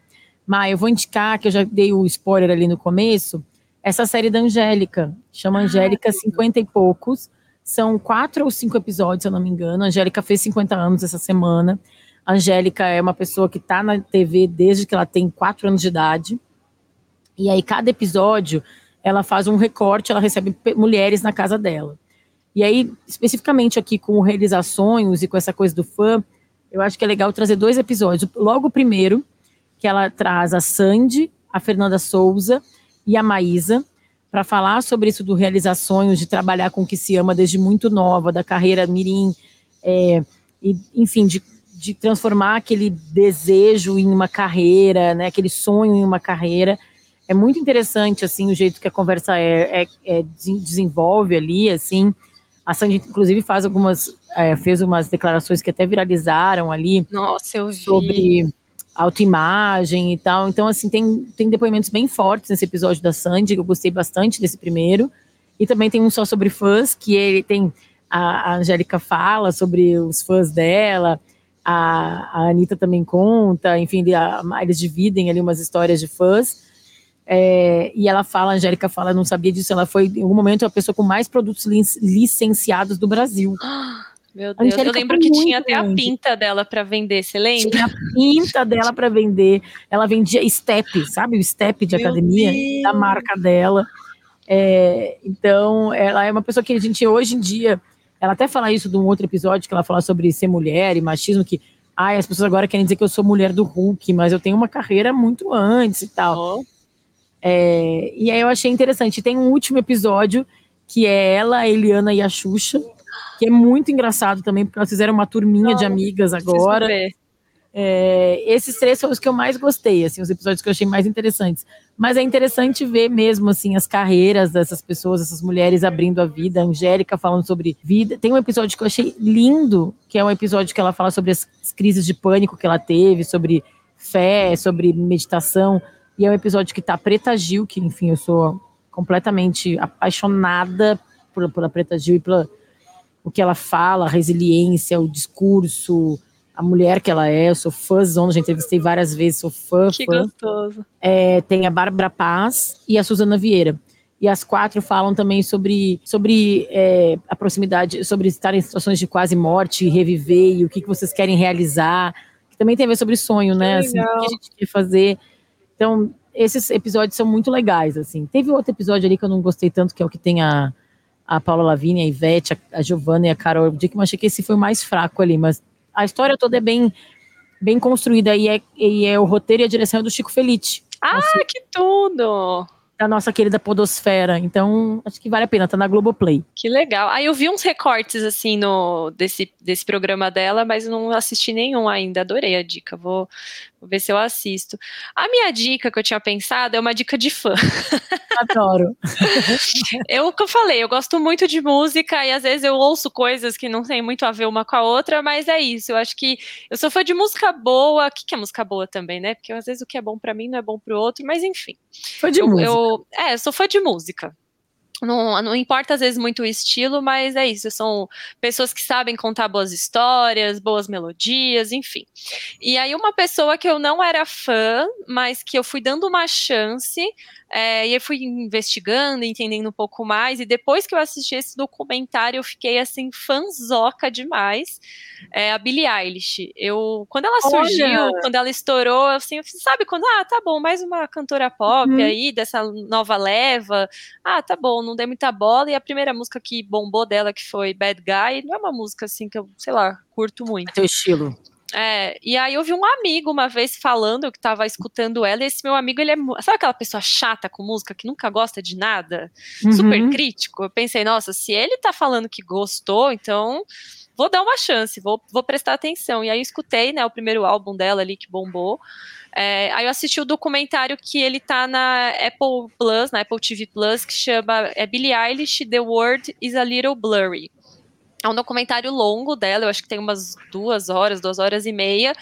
Mas eu vou indicar, que eu já dei o spoiler ali no começo, essa série da Angélica, chama ah, Angélica 50 e poucos. São quatro ou cinco episódios, se eu não me engano. A Angélica fez 50 anos essa semana. A Angélica é uma pessoa que está na TV desde que ela tem quatro anos de idade. E aí, cada episódio, ela faz um recorte, ela recebe mulheres na casa dela. E aí, especificamente aqui com realizações e com essa coisa do fã, eu acho que é legal trazer dois episódios. Logo o primeiro, que ela traz a Sandy, a Fernanda Souza e a Maísa, para falar sobre isso do realizar sonhos, de trabalhar com o que se ama desde muito nova, da carreira mirim, é, e, enfim, de, de transformar aquele desejo em uma carreira, né, aquele sonho em uma carreira. É muito interessante, assim, o jeito que a conversa é, é, é desenvolve ali, assim. A Sandy, inclusive, faz algumas, é, fez umas declarações que até viralizaram ali. Nossa, eu vi. Sobre autoimagem e tal. Então, assim, tem, tem depoimentos bem fortes nesse episódio da Sandy, que eu gostei bastante desse primeiro. E também tem um só sobre fãs, que ele tem. A, a Angélica fala sobre os fãs dela, a, a Anitta também conta, enfim, a, eles dividem ali umas histórias de fãs. É, e ela fala, a Angélica fala, não sabia disso, ela foi em algum momento a pessoa com mais produtos licenciados do Brasil. Meu Deus, eu lembro que tinha até grande. a pinta dela para vender, você lembra? Tinha a pinta dela para vender. Ela vendia step, sabe? O step de Meu academia Deus. da marca dela. É, então, ela é uma pessoa que a gente hoje em dia. Ela até fala isso de um outro episódio que ela fala sobre ser mulher e machismo, que ai, as pessoas agora querem dizer que eu sou mulher do Hulk, mas eu tenho uma carreira muito antes e tal. Oh. É, e aí eu achei interessante. Tem um último episódio que é ela, a Eliana e a Xuxa que é muito engraçado também, porque elas fizeram uma turminha Não, de amigas agora. É, esses três são os que eu mais gostei, assim, os episódios que eu achei mais interessantes. Mas é interessante ver mesmo, assim, as carreiras dessas pessoas, essas mulheres abrindo a vida. A Angélica falando sobre vida. Tem um episódio que eu achei lindo, que é um episódio que ela fala sobre as crises de pânico que ela teve, sobre fé, sobre meditação. E é um episódio que tá Preta Gil, que, enfim, eu sou completamente apaixonada por, pela Preta Gil e pela o que ela fala, a resiliência, o discurso, a mulher que ela é. Eu sou fãzona, já entrevistei várias vezes, sou fã. Que fã. gostoso. É, tem a Bárbara Paz e a Suzana Vieira. E as quatro falam também sobre, sobre é, a proximidade, sobre estar em situações de quase morte, reviver e o que, que vocês querem realizar. Que também tem a ver sobre sonho, né? Assim, o que a gente quer fazer. Então, esses episódios são muito legais, assim. Teve outro episódio ali que eu não gostei tanto, que é o que tem a a Paula Lavigne, a Ivete, a, a Giovanna e a Carol Dickman, achei que esse foi o mais fraco ali, mas a história toda é bem, bem construída e é, e é o roteiro e a direção é do Chico Felice. Ah, nosso, que tudo! Da nossa querida Podosfera. Então, acho que vale a pena, tá na Globoplay. Que legal. Aí ah, eu vi uns recortes, assim, no, desse, desse programa dela, mas não assisti nenhum ainda. Adorei a dica. Vou, Vou ver se eu assisto. A minha dica que eu tinha pensado é uma dica de fã. Adoro. eu que eu falei, eu gosto muito de música e às vezes eu ouço coisas que não tem muito a ver uma com a outra, mas é isso. Eu acho que eu sou fã de música boa. O que, que é música boa também, né? Porque às vezes o que é bom para mim não é bom para o outro, mas enfim. Fã de eu, música. Eu, é, eu sou fã de música. Não, não, importa às vezes muito o estilo, mas é isso. São pessoas que sabem contar boas histórias, boas melodias, enfim. E aí, uma pessoa que eu não era fã, mas que eu fui dando uma chance, é, e eu fui investigando, entendendo um pouco mais, e depois que eu assisti esse documentário, eu fiquei assim, fanzoca demais. É a Billie Eilish. Eu, quando ela surgiu, Olha. quando ela estourou, assim, sabe, quando, ah, tá bom, mais uma cantora pop uhum. aí, dessa nova leva. Ah, tá bom, não dei muita bola. E a primeira música que bombou dela, que foi Bad Guy, não é uma música assim que eu, sei lá, curto muito. É teu estilo. É, e aí eu vi um amigo uma vez falando que tava escutando ela, e esse meu amigo, ele é. Sabe aquela pessoa chata com música que nunca gosta de nada? Uhum. Super crítico? Eu pensei, nossa, se ele tá falando que gostou, então vou dar uma chance, vou, vou prestar atenção. E aí eu escutei, né, o primeiro álbum dela ali que bombou. É, aí eu assisti o documentário que ele tá na Apple Plus, na Apple TV Plus, que chama é Billie Eilish, The World is a Little Blurry. É um documentário longo dela, eu acho que tem umas duas horas, duas horas e meia,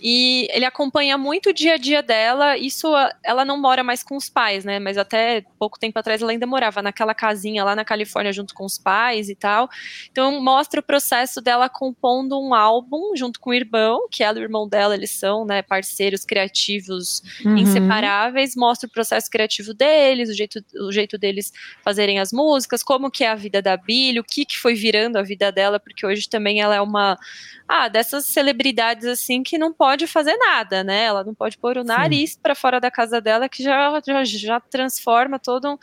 e ele acompanha muito o dia a dia dela. Isso, ela não mora mais com os pais, né? Mas até pouco tempo atrás ela ainda morava naquela casinha lá na Califórnia junto com os pais e tal. Então mostra o processo dela compondo um álbum junto com o irmão, que ela e o irmão dela, eles são, né, parceiros criativos uhum. inseparáveis. Mostra o processo criativo deles, o jeito, o jeito deles fazerem as músicas, como que é a vida da Billy, o que que foi virando a vida vida dela, porque hoje também ela é uma ah, dessas celebridades assim que não pode fazer nada, né? Ela não pode pôr o nariz para fora da casa dela que já, já, já transforma todo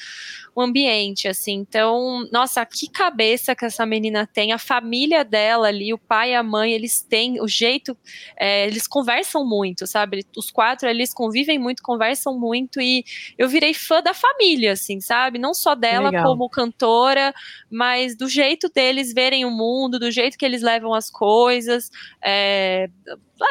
um ambiente, assim. Então, nossa, que cabeça que essa menina tem, a família dela ali, o pai e a mãe, eles têm o jeito, é, eles conversam muito, sabe? Os quatro eles convivem muito, conversam muito e eu virei fã da família, assim, sabe? Não só dela como cantora, mas do jeito deles verem o mundo, do jeito que eles levam as coisas, é,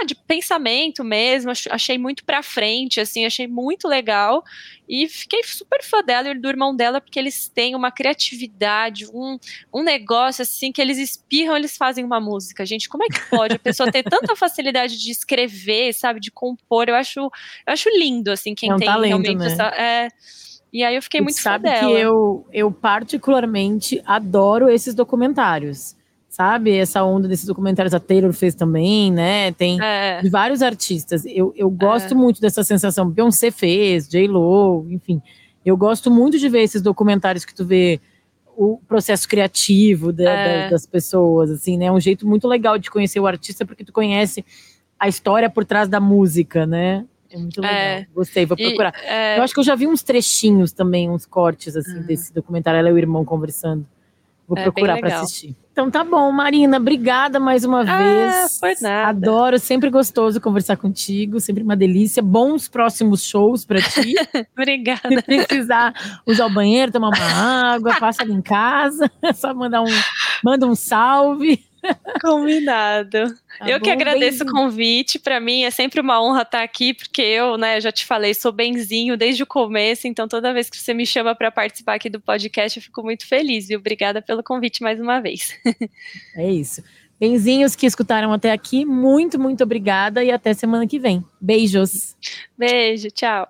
de pensamento mesmo, achei muito pra frente, assim, achei muito legal e fiquei super fã dela e do irmão dela, porque eles têm uma criatividade, um, um negócio assim, que eles espirram, eles fazem uma música, gente, como é que pode a pessoa ter tanta facilidade de escrever, sabe, de compor, eu acho, eu acho lindo, assim, quem é um tem talento, realmente né? essa... É, e aí eu fiquei muito sabe fã dela. que eu, eu particularmente adoro esses documentários sabe? Essa onda desses documentários a Taylor fez também, né? Tem é. vários artistas. Eu, eu gosto é. muito dessa sensação. Beyoncé fez, J-Lo, enfim. Eu gosto muito de ver esses documentários que tu vê o processo criativo da, é. da, das pessoas, assim, né? É um jeito muito legal de conhecer o artista, porque tu conhece a história por trás da música, né? É muito legal. É. Gostei, vou procurar. E, é. eu acho que eu já vi uns trechinhos também, uns cortes, assim, ah. desse documentário. Ela e o irmão conversando. Vou é, procurar para assistir. Então tá bom, Marina, obrigada mais uma ah, vez. Foi nada. Adoro, sempre gostoso conversar contigo, sempre uma delícia. Bons próximos shows para ti. obrigada. Se precisar usar o banheiro, tomar uma água, passa ali em casa, é só mandar um, manda um salve. Combinado. Tá eu bom, que agradeço o convite. Para mim é sempre uma honra estar aqui, porque eu, né, já te falei, sou benzinho desde o começo, então toda vez que você me chama para participar aqui do podcast, eu fico muito feliz, viu? Obrigada pelo convite mais uma vez. É isso. Benzinhos que escutaram até aqui, muito, muito obrigada e até semana que vem. Beijos. Beijo, tchau.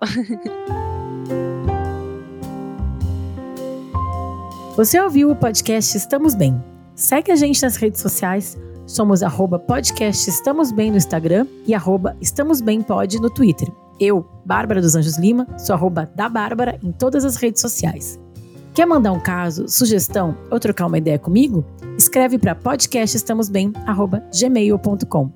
Você ouviu o podcast Estamos Bem? Segue a gente nas redes sociais. Somos arroba podcast Estamos Bem no Instagram e arroba Estamos Bem Pod no Twitter. Eu, Bárbara dos Anjos Lima, sou arroba da Bárbara em todas as redes sociais. Quer mandar um caso, sugestão ou trocar uma ideia comigo? Escreve para podcastestamosbem@gmail.com.